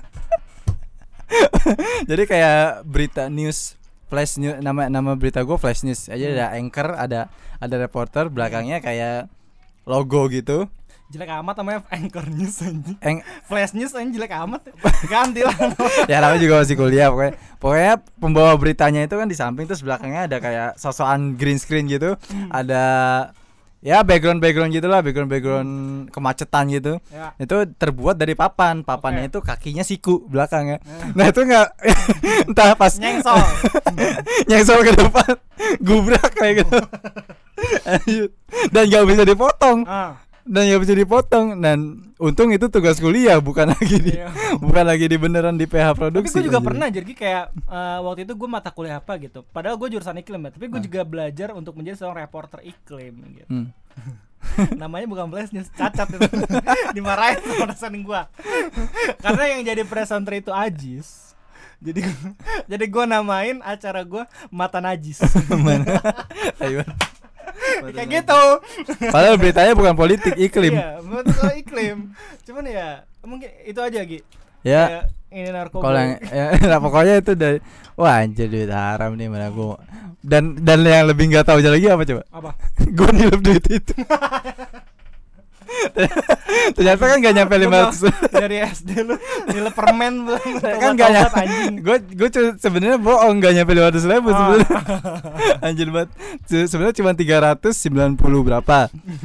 Speaker 2: jadi kayak berita news flash news nama nama berita gue flash news aja
Speaker 1: Hmm.
Speaker 2: ada anchor ada ada reporter belakangnya kayak logo gitu
Speaker 1: Jelek amat namanya Anchor News anjing.
Speaker 2: Eng
Speaker 1: Flash News anjing jelek amat. Ganti lah.
Speaker 2: Ya namanya juga masih kuliah pokoknya. Pokoknya pembawa beritanya itu kan di samping terus belakangnya ada kayak sosokan green screen gitu.
Speaker 1: Hmm.
Speaker 2: ada ya background background gitulah background background kemacetan gitu.
Speaker 1: Ya.
Speaker 2: Itu terbuat dari papan. Papannya
Speaker 1: Oke.
Speaker 2: itu kakinya siku belakangnya.
Speaker 1: Eh.
Speaker 2: nah itu nggak entah pas
Speaker 1: Nyengsol
Speaker 2: nyengsel ke depan gubrak kayak gitu. Dan nggak bisa dipotong.
Speaker 1: Ah.
Speaker 2: Dan nggak bisa dipotong dan untung itu tugas kuliah bukan lagi di
Speaker 1: Iya.
Speaker 2: bukan lagi di beneran di PH
Speaker 1: Tapi
Speaker 2: produksi
Speaker 1: gue juga
Speaker 2: anjir.
Speaker 1: pernah jadi kayak eh, waktu itu gue mata kuliah apa gitu. Padahal gue jurusan iklim ya, tapi gue
Speaker 2: Ah.
Speaker 1: juga belajar untuk menjadi seorang reporter iklim gitu.
Speaker 2: Hmm.
Speaker 1: Namanya bukan flash news, cacat itu. Dimarahin sama dosen gue. Karena yang jadi presenter itu Ajis. Jadi jadi gue namain acara gue mata najis.
Speaker 2: Mana?
Speaker 1: Kayak gitu.
Speaker 2: Padahal beritanya bukan politik iklim.
Speaker 1: Iya, betul iklim. Cuman ya mungkin itu aja Gi.
Speaker 2: Ya.
Speaker 1: Kayak ini narkoba.
Speaker 2: Kalau yang ya, nah, pokoknya itu dari wah anjir duit haram nih mana gua. Dan dan yang lebih nggak tahu lagi apa coba?
Speaker 1: apa?
Speaker 2: gua nilep duit itu. Ternyata kan gak nyampe
Speaker 1: Lu
Speaker 2: 500
Speaker 1: dari SD lu nilai permen
Speaker 2: kan gak nyampe. gue gue sebenarnya bohong gak nyampe 500 ribu
Speaker 1: Oh.
Speaker 2: sebenarnya. Anjir banget. Se- sebenarnya cuma 390 berapa.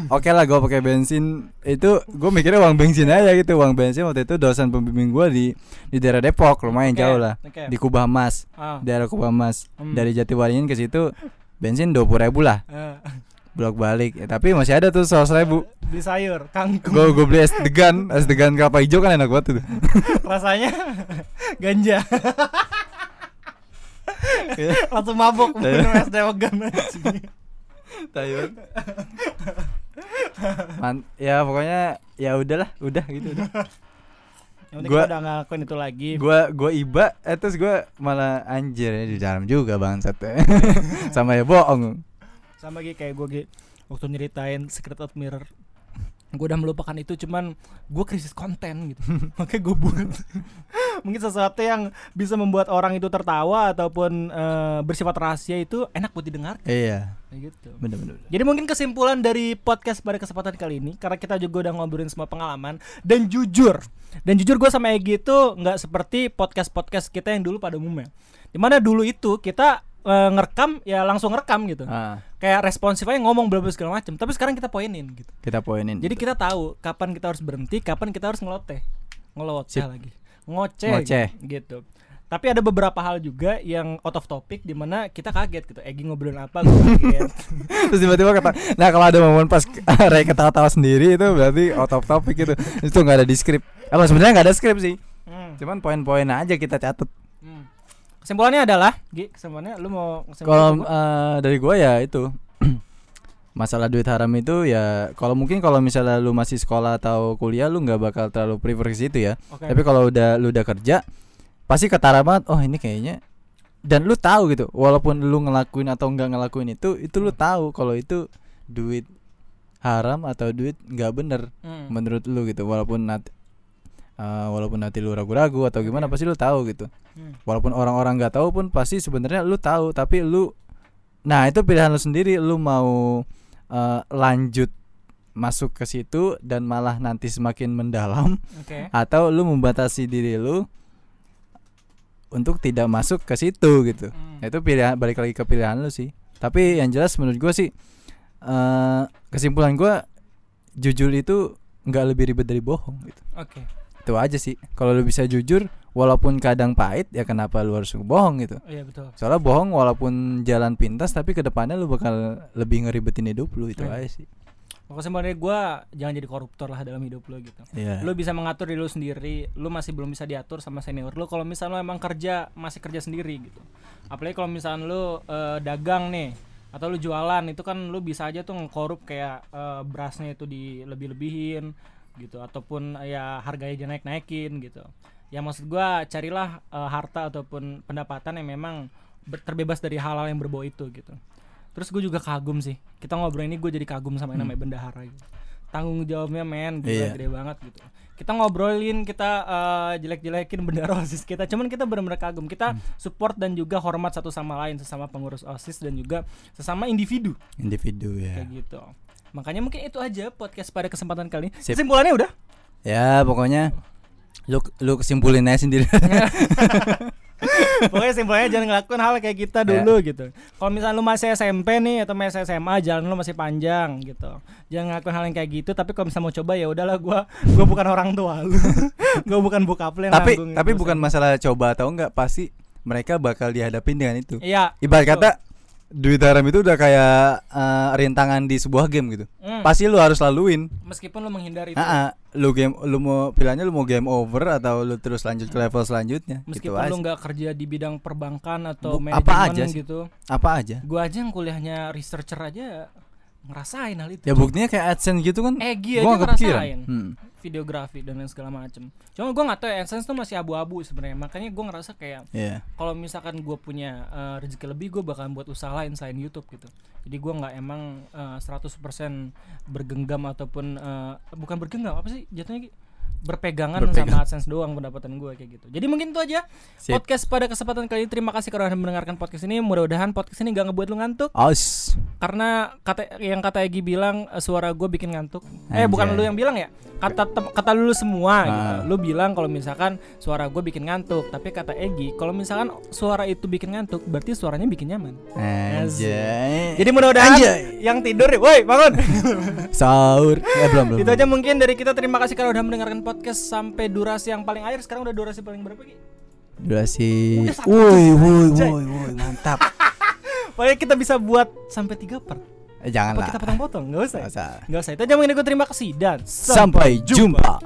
Speaker 2: Oke lah gue pakai bensin. Itu gue mikirnya uang bensin aja gitu. Uang bensin waktu itu dosen pembimbing gue di di daerah Depok. Lumayan
Speaker 1: Oke,
Speaker 2: jauh lah. di Kubah Mas.
Speaker 1: Ah,
Speaker 2: daerah Kubah Mas.
Speaker 1: Hmm.
Speaker 2: dari Jatiwaringin ke situ bensin 20 ribu lah.
Speaker 1: Eh,
Speaker 2: bolak balik Ya, tapi masih ada tuh 100 ribu
Speaker 1: beli sayur kangkung
Speaker 2: gue gue beli es degan es degan kelapa hijau kan enak banget itu
Speaker 1: rasanya ganja langsung mabok minum es anjing.
Speaker 2: Taiwan. Man, ya pokoknya ya udahlah, udah gitu udah.
Speaker 1: yang penting
Speaker 2: Gua-
Speaker 1: kita udah nggak lakuin itu lagi
Speaker 2: Gua gua iba, eh terus gua malah anjir ya di dalam juga bangsat. Sama ya bohong.
Speaker 1: Sama lagi kayak gue waktu nyeritain Secret Admirer gue udah melupakan itu cuman gue krisis konten gitu. Makanya gue buat. Mungkin sesuatu yang bisa membuat orang itu tertawa ataupun eh, bersifat rahasia itu enak buat didengar
Speaker 2: Iya,
Speaker 1: gitu.
Speaker 2: Bener bener.
Speaker 1: jadi mungkin kesimpulan dari podcast pada kesempatan kali ini karena kita juga udah ngobrolin semua pengalaman dan jujur. Dan jujur gue sama Egi itu nggak seperti podcast podcast kita yang dulu pada umumnya. Di mana dulu itu kita eh, ngerekam ya langsung ngerekam gitu
Speaker 2: Ah,
Speaker 1: kayak responsif aja ngomong bla segala macam tapi sekarang kita poinin gitu
Speaker 2: kita poinin.
Speaker 1: jadi kita tahu kapan kita harus berhenti kapan kita harus ngeloteh ngeloteh lagi ngoceh
Speaker 2: Ngoceh.
Speaker 1: gitu tapi ada beberapa hal juga yang out of topic di mana kita kaget gitu Egi ngobrolin apa gue kaget
Speaker 2: terus tiba-tiba kata, nah kalau ada momen pas Ray ketawa-tawa sendiri itu berarti out of topic itu. Itu nggak ada di skrip. Apa sebenarnya nggak ada skrip sih.
Speaker 1: Hmm,
Speaker 2: Cuman poin-poin aja kita catat.
Speaker 1: hmm. Kesimpulannya adalah Gi kesimpulannya lu mau
Speaker 2: Kalau eh, dari gua ya itu masalah duit haram itu ya kalau mungkin kalau misalnya lu masih sekolah atau kuliah lu nggak bakal terlalu prefer ke situ ya.
Speaker 1: Oke.
Speaker 2: Tapi kalau udah lu udah kerja pasti ketara banget. Oh ini kayaknya dan lu tahu gitu walaupun lu ngelakuin atau nggak ngelakuin itu itu lu tahu kalau itu duit haram atau duit nggak bener
Speaker 1: Hmm.
Speaker 2: menurut lu gitu walaupun nanti eh, walaupun nanti lu ragu-ragu atau gimana pasti lu tahu gitu
Speaker 1: Hmm.
Speaker 2: walaupun orang-orang nggak tahu pun pasti sebenarnya lu tahu tapi lu nah itu pilihan lu sendiri lu mau eh, lanjut masuk ke situ dan malah nanti semakin mendalam
Speaker 1: Oke.
Speaker 2: atau lu membatasi diri lu untuk tidak masuk ke situ gitu
Speaker 1: Hmm.
Speaker 2: itu pilihan balik lagi ke pilihan lu sih tapi yang jelas menurut gua sih eh kesimpulan gua jujur itu nggak lebih ribet dari bohong gitu
Speaker 1: Oke.
Speaker 2: Itu aja sih kalau lu bisa jujur walaupun kadang pahit ya kenapa lu harus bohong gitu
Speaker 1: Oh, iya betul.
Speaker 2: soalnya bohong walaupun jalan pintas tapi ke depannya lu bakal lebih ngeribetin hidup lu itu
Speaker 1: Hmm.
Speaker 2: aja sih
Speaker 1: Pokoknya sebenarnya gue jangan jadi koruptor lah dalam hidup lo gitu.
Speaker 2: Iya.
Speaker 1: Lu bisa mengatur diri lu sendiri, lu masih belum bisa diatur sama senior lu kalau misalnya lu emang kerja masih kerja sendiri gitu. Apalagi kalau misalnya lu eh, dagang nih atau lu jualan itu kan lu bisa aja tuh ngkorup kayak eh, berasnya itu di lebih-lebihin gitu ataupun ya harganya aja naik-naikin gitu. Ya maksud gua carilah eh, harta ataupun pendapatan yang memang terbebas dari hal-hal yang berbau itu gitu. Terus gue juga kagum sih. Kita ngobrol ini gue jadi kagum sama yang namanya bendahara gitu. Tanggung jawabnya men gila
Speaker 2: Iya.
Speaker 1: gede banget gitu. Kita ngobrolin, kita eh, jelek-jelekin bendahara OSIS kita. Cuman kita benar-benar kagum. Kita support dan juga hormat satu sama lain sesama pengurus OSIS dan juga sesama individu
Speaker 2: individu ya
Speaker 1: kayak gitu. Makanya mungkin itu aja podcast pada kesempatan kali. ini.
Speaker 2: Sip.
Speaker 1: Kesimpulannya udah.
Speaker 2: ya pokoknya lu lu kesimpulin aja sendiri
Speaker 1: Pokoknya simpelnya jangan ngelakuin hal kayak kita
Speaker 2: Ya.
Speaker 1: dulu gitu. Kalau misalnya lu masih SMP nih atau masih SMA, jalan lu masih panjang gitu. Jangan ngelakuin hal yang kayak gitu. Tapi kalau misalnya mau coba ya udahlah gua gua bukan orang tua lu. gua bukan bokap lu yang
Speaker 2: tapi tapi
Speaker 1: itu.
Speaker 2: bukan masalah coba atau enggak pasti mereka bakal dihadapin dengan itu
Speaker 1: Iya.
Speaker 2: ibarat kata duit haram itu udah kayak eh, rintangan di sebuah game gitu
Speaker 1: Hmm.
Speaker 2: pasti lu harus laluin
Speaker 1: Meskipun lu menghindari itu.
Speaker 2: Lu game lu mau pilihannya lu mau game over atau lu terus lanjut ke level selanjutnya gitu
Speaker 1: Meskipun
Speaker 2: aja
Speaker 1: lu nggak kerja di bidang perbankan atau
Speaker 2: Bu- apa
Speaker 1: manajemen
Speaker 2: aja sih?
Speaker 1: gitu.
Speaker 2: apa aja
Speaker 1: Gua aja yang kuliahnya researcher aja ngerasain hal itu.
Speaker 2: ya buktinya kayak AdSense gitu kan
Speaker 1: Egi
Speaker 2: gua
Speaker 1: aja ngerasain.
Speaker 2: Hmm.
Speaker 1: videografi dan lain segala macem. Cuma gua nggak tahu ya, AdSense tuh masih abu-abu sebenarnya. Makanya gua ngerasa kayak
Speaker 2: Iya.
Speaker 1: kalau misalkan gue punya eh, rezeki lebih, gue bakalan buat usaha lain selain YouTube gitu. Jadi gua nggak emang eh, 100% bergenggam ataupun eh, bukan bergenggam apa sih jatuhnya Ki? Berpegangan
Speaker 2: Berpegang.
Speaker 1: sama AdSense doang pendapatan gue kayak gitu. Jadi mungkin itu aja
Speaker 2: Sip.
Speaker 1: podcast pada kesempatan kali ini. Terima kasih karena udah mendengarkan podcast ini. Mudah-mudahan podcast ini gak ngebuat lu ngantuk
Speaker 2: Aus.
Speaker 1: karena kata yang kata Egi bilang eh, suara gue bikin ngantuk. Eh
Speaker 2: Anjay.
Speaker 1: bukan lu yang bilang ya. Kata kata lu semua gitu.
Speaker 2: Ah.
Speaker 1: Lu bilang kalau misalkan suara gue bikin ngantuk, tapi kata Egi kalau misalkan suara itu bikin ngantuk, berarti suaranya bikin nyaman.
Speaker 2: Anjay.
Speaker 1: Jadi mudah-mudahan yang tidur, woi bangun.
Speaker 2: sahur. Eh belum belum.
Speaker 1: itu aja mungkin dari kita. Terima kasih karena udah mendengarkan podcast sampai durasi yang paling akhir. Sekarang udah durasi paling berapa Gi?
Speaker 2: Durasi. Woi woi woi woi mantap.
Speaker 1: Pokoknya kita bisa buat sampai tiga part.
Speaker 2: Eh, jangan
Speaker 1: Apa
Speaker 2: lah.
Speaker 1: kita potong-potong? Nggak usah.
Speaker 2: Nggak usah.
Speaker 1: Nggak usah. Itu aja mungkin aku terima kasih dan
Speaker 2: Sampai jumpa.